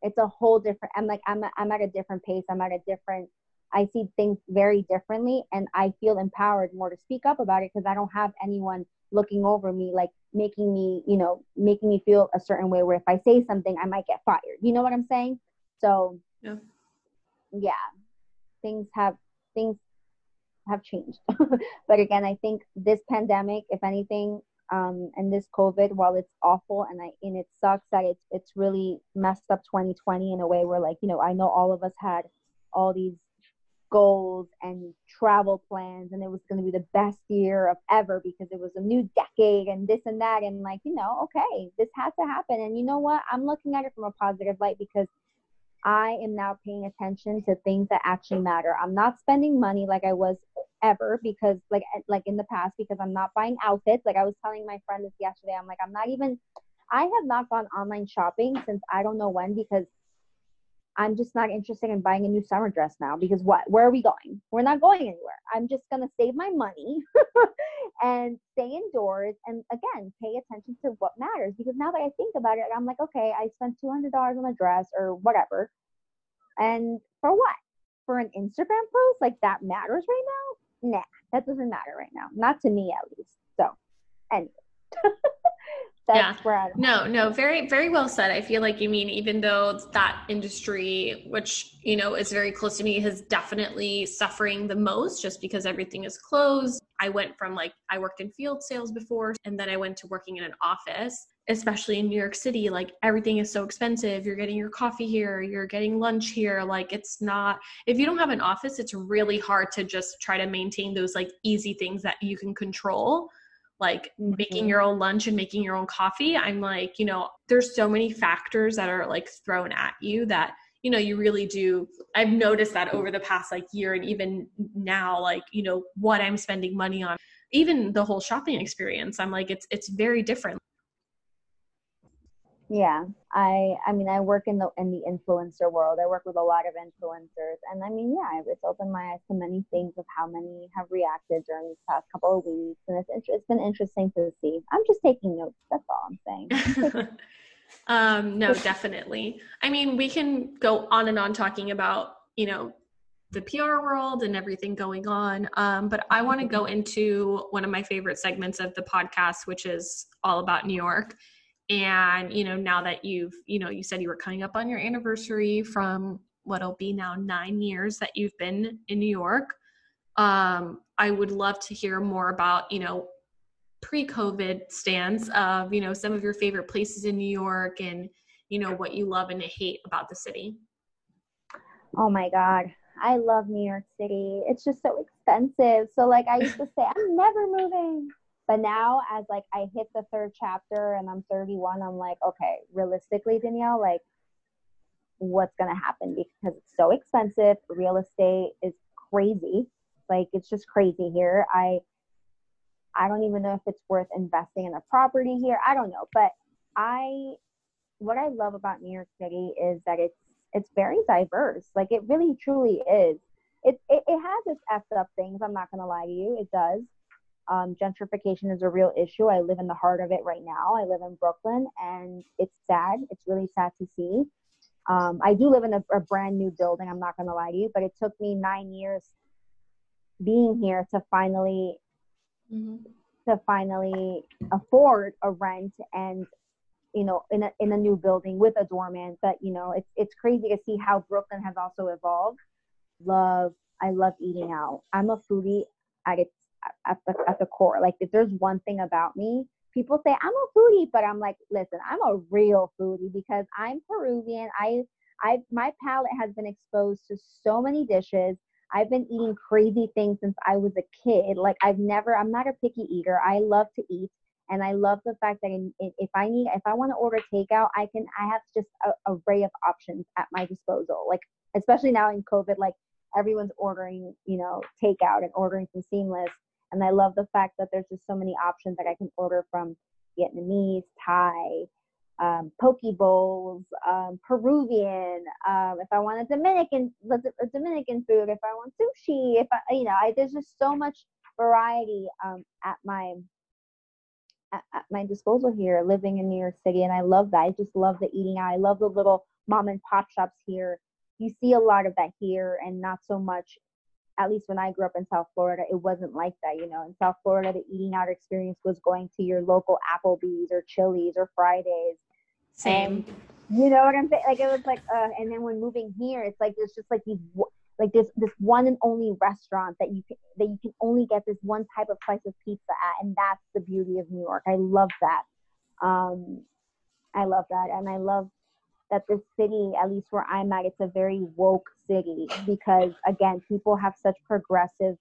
it's a whole different I'm like I'm I'm at a different pace. I'm at a different I see things very differently and I feel empowered more to speak up about it because I don't have anyone looking over me, like making me, you know, making me feel a certain way where if I say something, I might get fired. You know what I'm saying? So, yeah, yeah things have, things have changed. but again, I think this pandemic, if anything, um, and this COVID, while it's awful and I and it sucks that it's it's really messed up 2020 in a way where like you know I know all of us had all these goals and travel plans and it was going to be the best year of ever because it was a new decade and this and that and like you know okay this has to happen and you know what i'm looking at it from a positive light because i am now paying attention to things that actually matter i'm not spending money like i was ever because like eh, like in the past because i'm not buying outfits like i was telling my friend this yesterday i'm like i'm not even i have not gone online shopping since i don't know when because I'm just not interested in buying a new summer dress now because what? Where are we going? We're not going anywhere. I'm just going to save my money and stay indoors and again, pay attention to what matters because now that I think about it, I'm like, okay, I spent $200 on a dress or whatever. And for what? For an Instagram post? Like that matters right now? Nah, that doesn't matter right now. Not to me at least. So, anyway. that's yeah. where I no no very very well said i feel like you mean even though that industry which you know is very close to me has definitely suffering the most just because everything is closed i went from like i worked in field sales before and then i went to working in an office especially in new york city. Like everything is so expensive. You're getting your coffee here. You're getting lunch here. Like it's not if you don't have an office it's really hard to just try to maintain those like easy things that you can control. Like mm-hmm. making your own lunch and making your own coffee i'm like you know there's so many factors that are like thrown at you that you know you really do i've noticed that over the past like year and even now like you know what i'm spending money on. Even the whole shopping experience i'm like it's it's very different. Yeah i i mean i work in the in the influencer world. I work with a lot of influencers. And i mean yeah it's opened my eyes to many things of how many have reacted during these past couple of weeks. And it's it's been interesting to see. I'm just taking notes. That's all i'm saying um no definitely i mean we can go on and on talking about you know the PR world and everything going on. Um, but I want to go into one of my favorite segments of the podcast, which is all about New York and you know now that you've you know you said you were coming up on your anniversary from what'll be now nine years that you've been in new york um, i would love to hear more about you know pre-covid stance of you know some of your favorite places in new york and you know what you love and hate about the city oh my god i love new york city it's just so expensive so like i used to say i'm never moving but now, as like I hit the third chapter and I'm 31, I'm like, okay, realistically, Danielle, like, what's gonna happen because it's so expensive. Real estate is crazy. Like, it's just crazy here. I I don't even know if it's worth investing in a property here. I don't know, but I what I love about New York City is that it's it's very diverse. Like it really truly is. It it, it has its effed up things. I'm not gonna lie to you. It does. Um, gentrification is a real issue. I live in the heart of it right now. I live in Brooklyn, and it's sad. It's really sad to see. Um, I do live in a, a, brand new building. I'm not to lie to you, but it took me nine years being here to finally mm-hmm. to finally afford a rent and you know in a in a new building with a doorman. But you know, it's it's crazy to see how Brooklyn has also evolved. Love. I love eating out. I'm a foodie at its at the at the core. Like if there's one thing about me, people say I'm a foodie, but I'm like, listen, I'm a real foodie because I'm Peruvian. I I my palate has been exposed to so many dishes. I've been eating crazy things since I was a kid. Like I've never I'm not a picky eater. I love to eat and I love the fact that if I need if I want to order takeout, I can I have just a array of options at my disposal. Like especially now in COVID, like everyone's ordering, you know, takeout and ordering from Seamless. And I love the fact that there's just so many options that I can order from Vietnamese, Thai, um, poke bowls, um, Peruvian. Um, if I want a Dominican, a Dominican food. If I want sushi, if I, you know, I, there's just so much variety um, at my at, at, my disposal here, living in New York City, and I love that. I just love the eating out. I love the little mom and pop shops here. You see a lot of that here, and not so much at least when I grew up in South Florida, it wasn't like that. You know, in South Florida, the eating out experience was going to your local Applebee's or Chili's or Fridays. Same. You know what I'm saying? Like it was like, uh, and then when moving here, it's like there's just like these, like this this one and only restaurant that you can that you can only get this one type of slice of pizza at, and that's the beauty of New York. I love that. Um, I love that, and I love that this city, at least where I'm at, it's a very woke city because, again, people have such progressive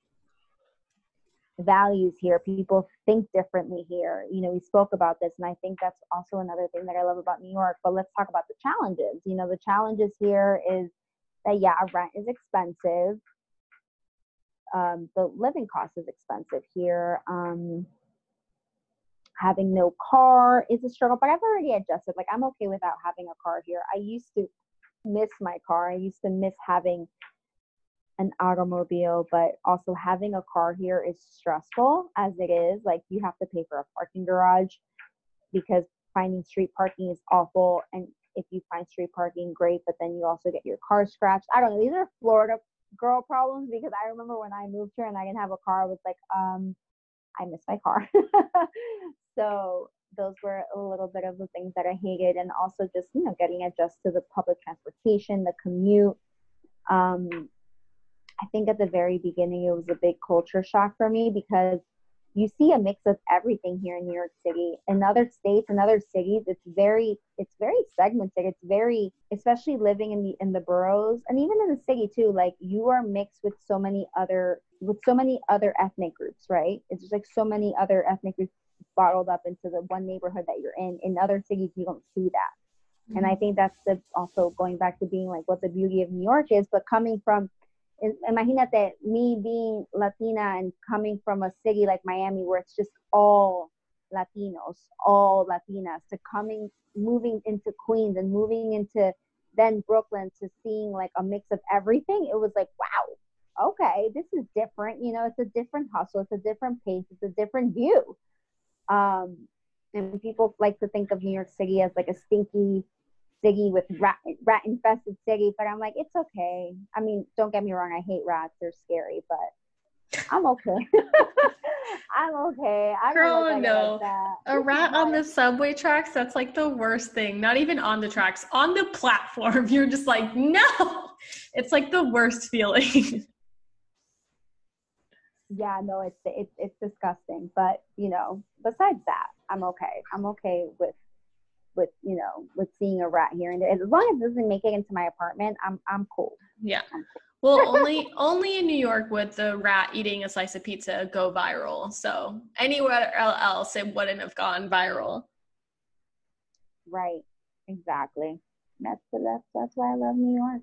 values here. People think differently here. You know, we spoke about this, and I think that's also another thing that I love about New York. But let's talk about the challenges. You know, the challenges here is that, yeah, rent is expensive. Um, the living cost is expensive here. Um, having no car is a struggle, but I've already adjusted. Like I'm okay without having a car here. I used to miss my car. I used to miss having an automobile, but also having a car here is stressful as it is. Like you have to pay for a parking garage because finding street parking is awful. And if you find street parking, great, but then you also get your car scratched. I don't know. These are Florida girl problems because I remember when I moved here and I didn't have a car, I was like, um, I miss my car. so those were a little bit of the things that I hated, and also just you know getting adjusted to the public transportation, the commute. Um, I think at the very beginning it was a big culture shock for me because you see a mix of everything here in New York City. In other states and other cities, it's very it's very segmented. It's very especially living in the in the boroughs and even in the city too. Like you are mixed with so many other with so many other ethnic groups, right? It's just like so many other ethnic groups. bottled up into the one neighborhood that you're in. In other cities, you don't see that. Mm-hmm. And I think that's the, also going back to being like what the beauty of New York is, but coming from, imagínate me being Latina and coming from a city like Miami where it's just all Latinos, all Latinas, to coming, moving into Queens and moving into then Brooklyn to seeing like a mix of everything. It was like, wow, okay, this is different. You know, it's a different hustle, it's a different pace, it's a different view. Um, and people like to think of New York City as like a stinky city with rat rat infested city, but I'm like, it's okay. I mean, don't get me wrong, I hate rats; they're scary, but I'm okay. I'm okay. I Girl, no. A rat on the subway tracks, that's like the worst thing. Not even on the tracks, on the platform. You're just like, no. It's like the worst feeling. yeah, no, it's it's it's disgusting. But you know, besides that, I'm okay. I'm okay with with you know with seeing a rat here and there. As long as it doesn't make it into my apartment, I'm I'm cool. Yeah. I'm cool. Well, only only in New York would the rat eating a slice of pizza go viral. So anywhere else, it wouldn't have gone viral. Right. Exactly. That's the that's that's why I love New York.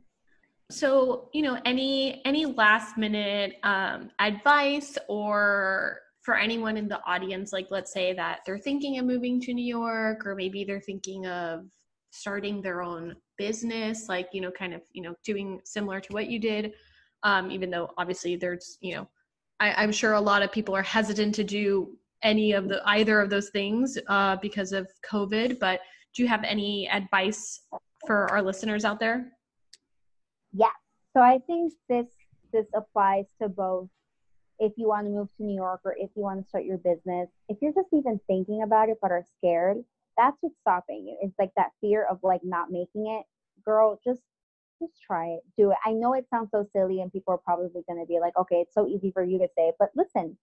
So you know, any any last minute um, advice or for anyone in the audience, like let's say that they're thinking of moving to New York, or maybe they're thinking of starting their own business, like, you know, kind of, you know, doing similar to what you did. Um, even though obviously there's, you know, I, I'm sure a lot of people are hesitant to do any of the either of those things uh, because of COVID. But do you have any advice for our listeners out there? Yeah. So I think this this applies to both if you want to move to New York or if you want to start your business. If you're just even thinking about it but are scared, that's what's stopping you. It's like that fear of like not making it. Girl, just just try it. Do it. I know it sounds so silly and people are probably going to be like, "Okay, it's so easy for you to say." But listen,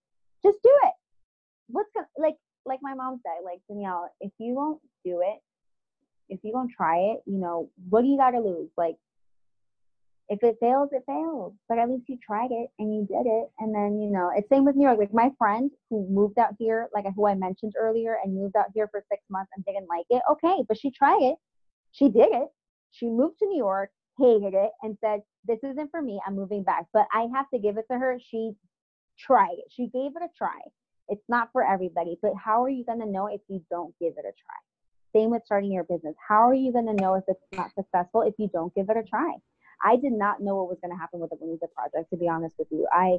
just do it. What's going to like like my mom said, like Danielle, if you won't do it, if you won't try it, you know, what do you got to lose? Like if it fails, it fails. But at least you tried it and you did it. And then, you know, it's same with New York. Like my friend who moved out here, like who I mentioned earlier, and moved out here for six months and didn't like it. Okay, but she tried it. She did it. She moved to New York, hated it, and said, This isn't for me. I'm moving back. But I have to give it to her. She tried it. She gave it a try. It's not for everybody. But how are you going to know if you don't give it a try? Same with starting your business. How are you going to know if it's not successful if you don't give it a try? I did not know what was going to happen with the Bonita project, to be honest with you. I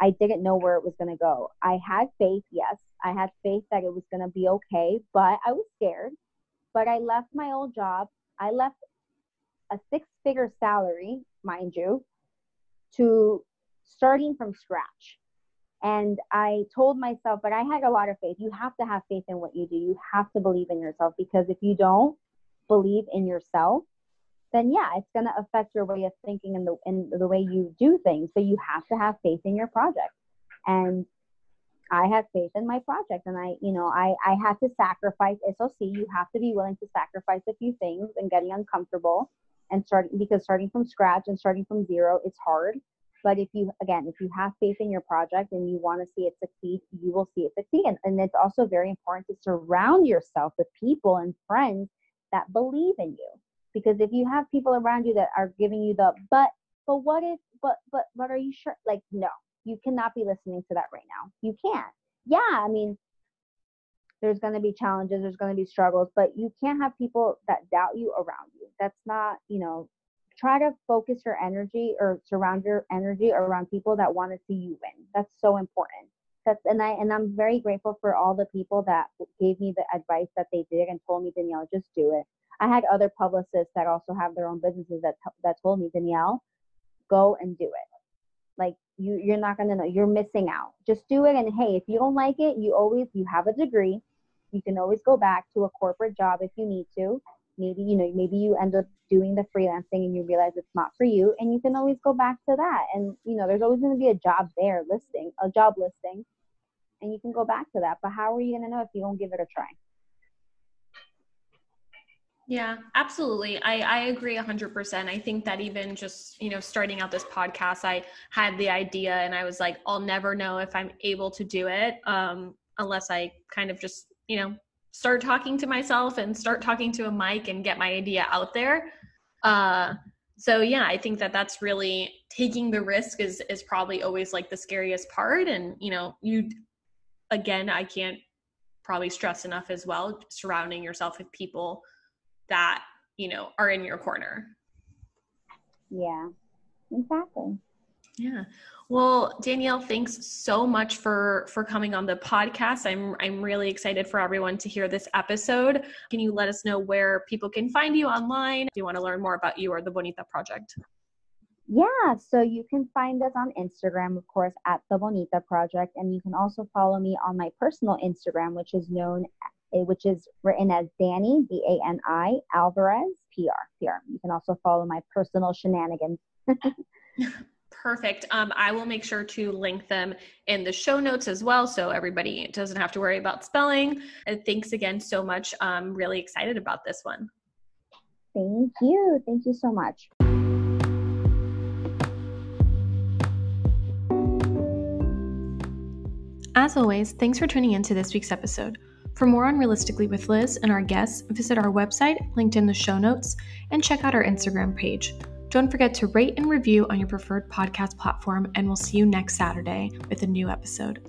I didn't know where it was going to go. I had faith, yes. I had faith that it was going to be okay, but I was scared. But I left my old job. I left a six figure salary, mind you, to starting from scratch. And I told myself, but I had a lot of faith. You have to have faith in what you do. You have to believe in yourself because if you don't believe in yourself, then yeah, it's going to affect your way of thinking and the in the way you do things. So you have to have faith in your project. And I had faith in my project and I, you know, I, I had to sacrifice SOC. You have to be willing to sacrifice a few things and getting uncomfortable and starting because starting from scratch and starting from zero is hard. But if you, again, if you have faith in your project and you want to see it succeed, you will see it succeed. And, and it's also very important to surround yourself with people and friends that believe in you because if you have people around you that are giving you the but but what if but but but are you sure? Like no you cannot be listening to that right now. You can't. Yeah i mean there's going to be challenges there's going to be struggles but you can't have people that doubt you around you. That's not you know try to focus your energy or surround your energy around people that want to see you win. That's so important. That's and i and i'm very grateful for all the people that gave me the advice that they did and told me danielle just do it I had other publicists that also have their own businesses that that told me, Danielle, go and do it. Like you, you're not gonna know. You're missing out. Just do it. And hey, if you don't like it, you always you have a degree. You can always go back to a corporate job if you need to. Maybe you know, maybe you end up doing the freelancing and you realize it's not for you, and you can always go back to that. And you know, there's always to be a job there listing, a job listing, and you can go back to that. But how are you to know if you don't give it a try? Yeah, absolutely. I, I agree 100%. I think that even just, you know, starting out this podcast, I had the idea and I was like, I'll never know if I'm able to do it um, unless I kind of just, you know, start talking to myself and start talking to a mic and get my idea out there. Uh, so yeah, I think that that's really taking the risk is is probably always like the scariest part. And you know, you again, I can't probably stress enough as well surrounding yourself with people that you know are in your corner. Yeah, exactly. Yeah. Well, Danielle, thanks so much for for coming on the podcast. I'm I'm really excited for everyone to hear this episode. Can you let us know where people can find you online if you want to learn more about you or the Bonita project? Yeah, so you can find us on Instagram, of course, at the Bonita Project, and you can also follow me on my personal Instagram, which is known, which is written as Danny B A N I Alvarez PR PR. You can also follow my personal shenanigans. Perfect. Um, I will make sure to link them in the show notes as well, so everybody doesn't have to worry about spelling. And thanks again so much. I'm really excited about this one. Thank you. Thank you so much. As always, thanks for tuning in to this week's episode. For more on Realistically with Liz and our guests, visit our website, linked in the show notes, and check out our Instagram page. Don't forget to rate and review on your preferred podcast platform, and we'll see you next Saturday with a new episode.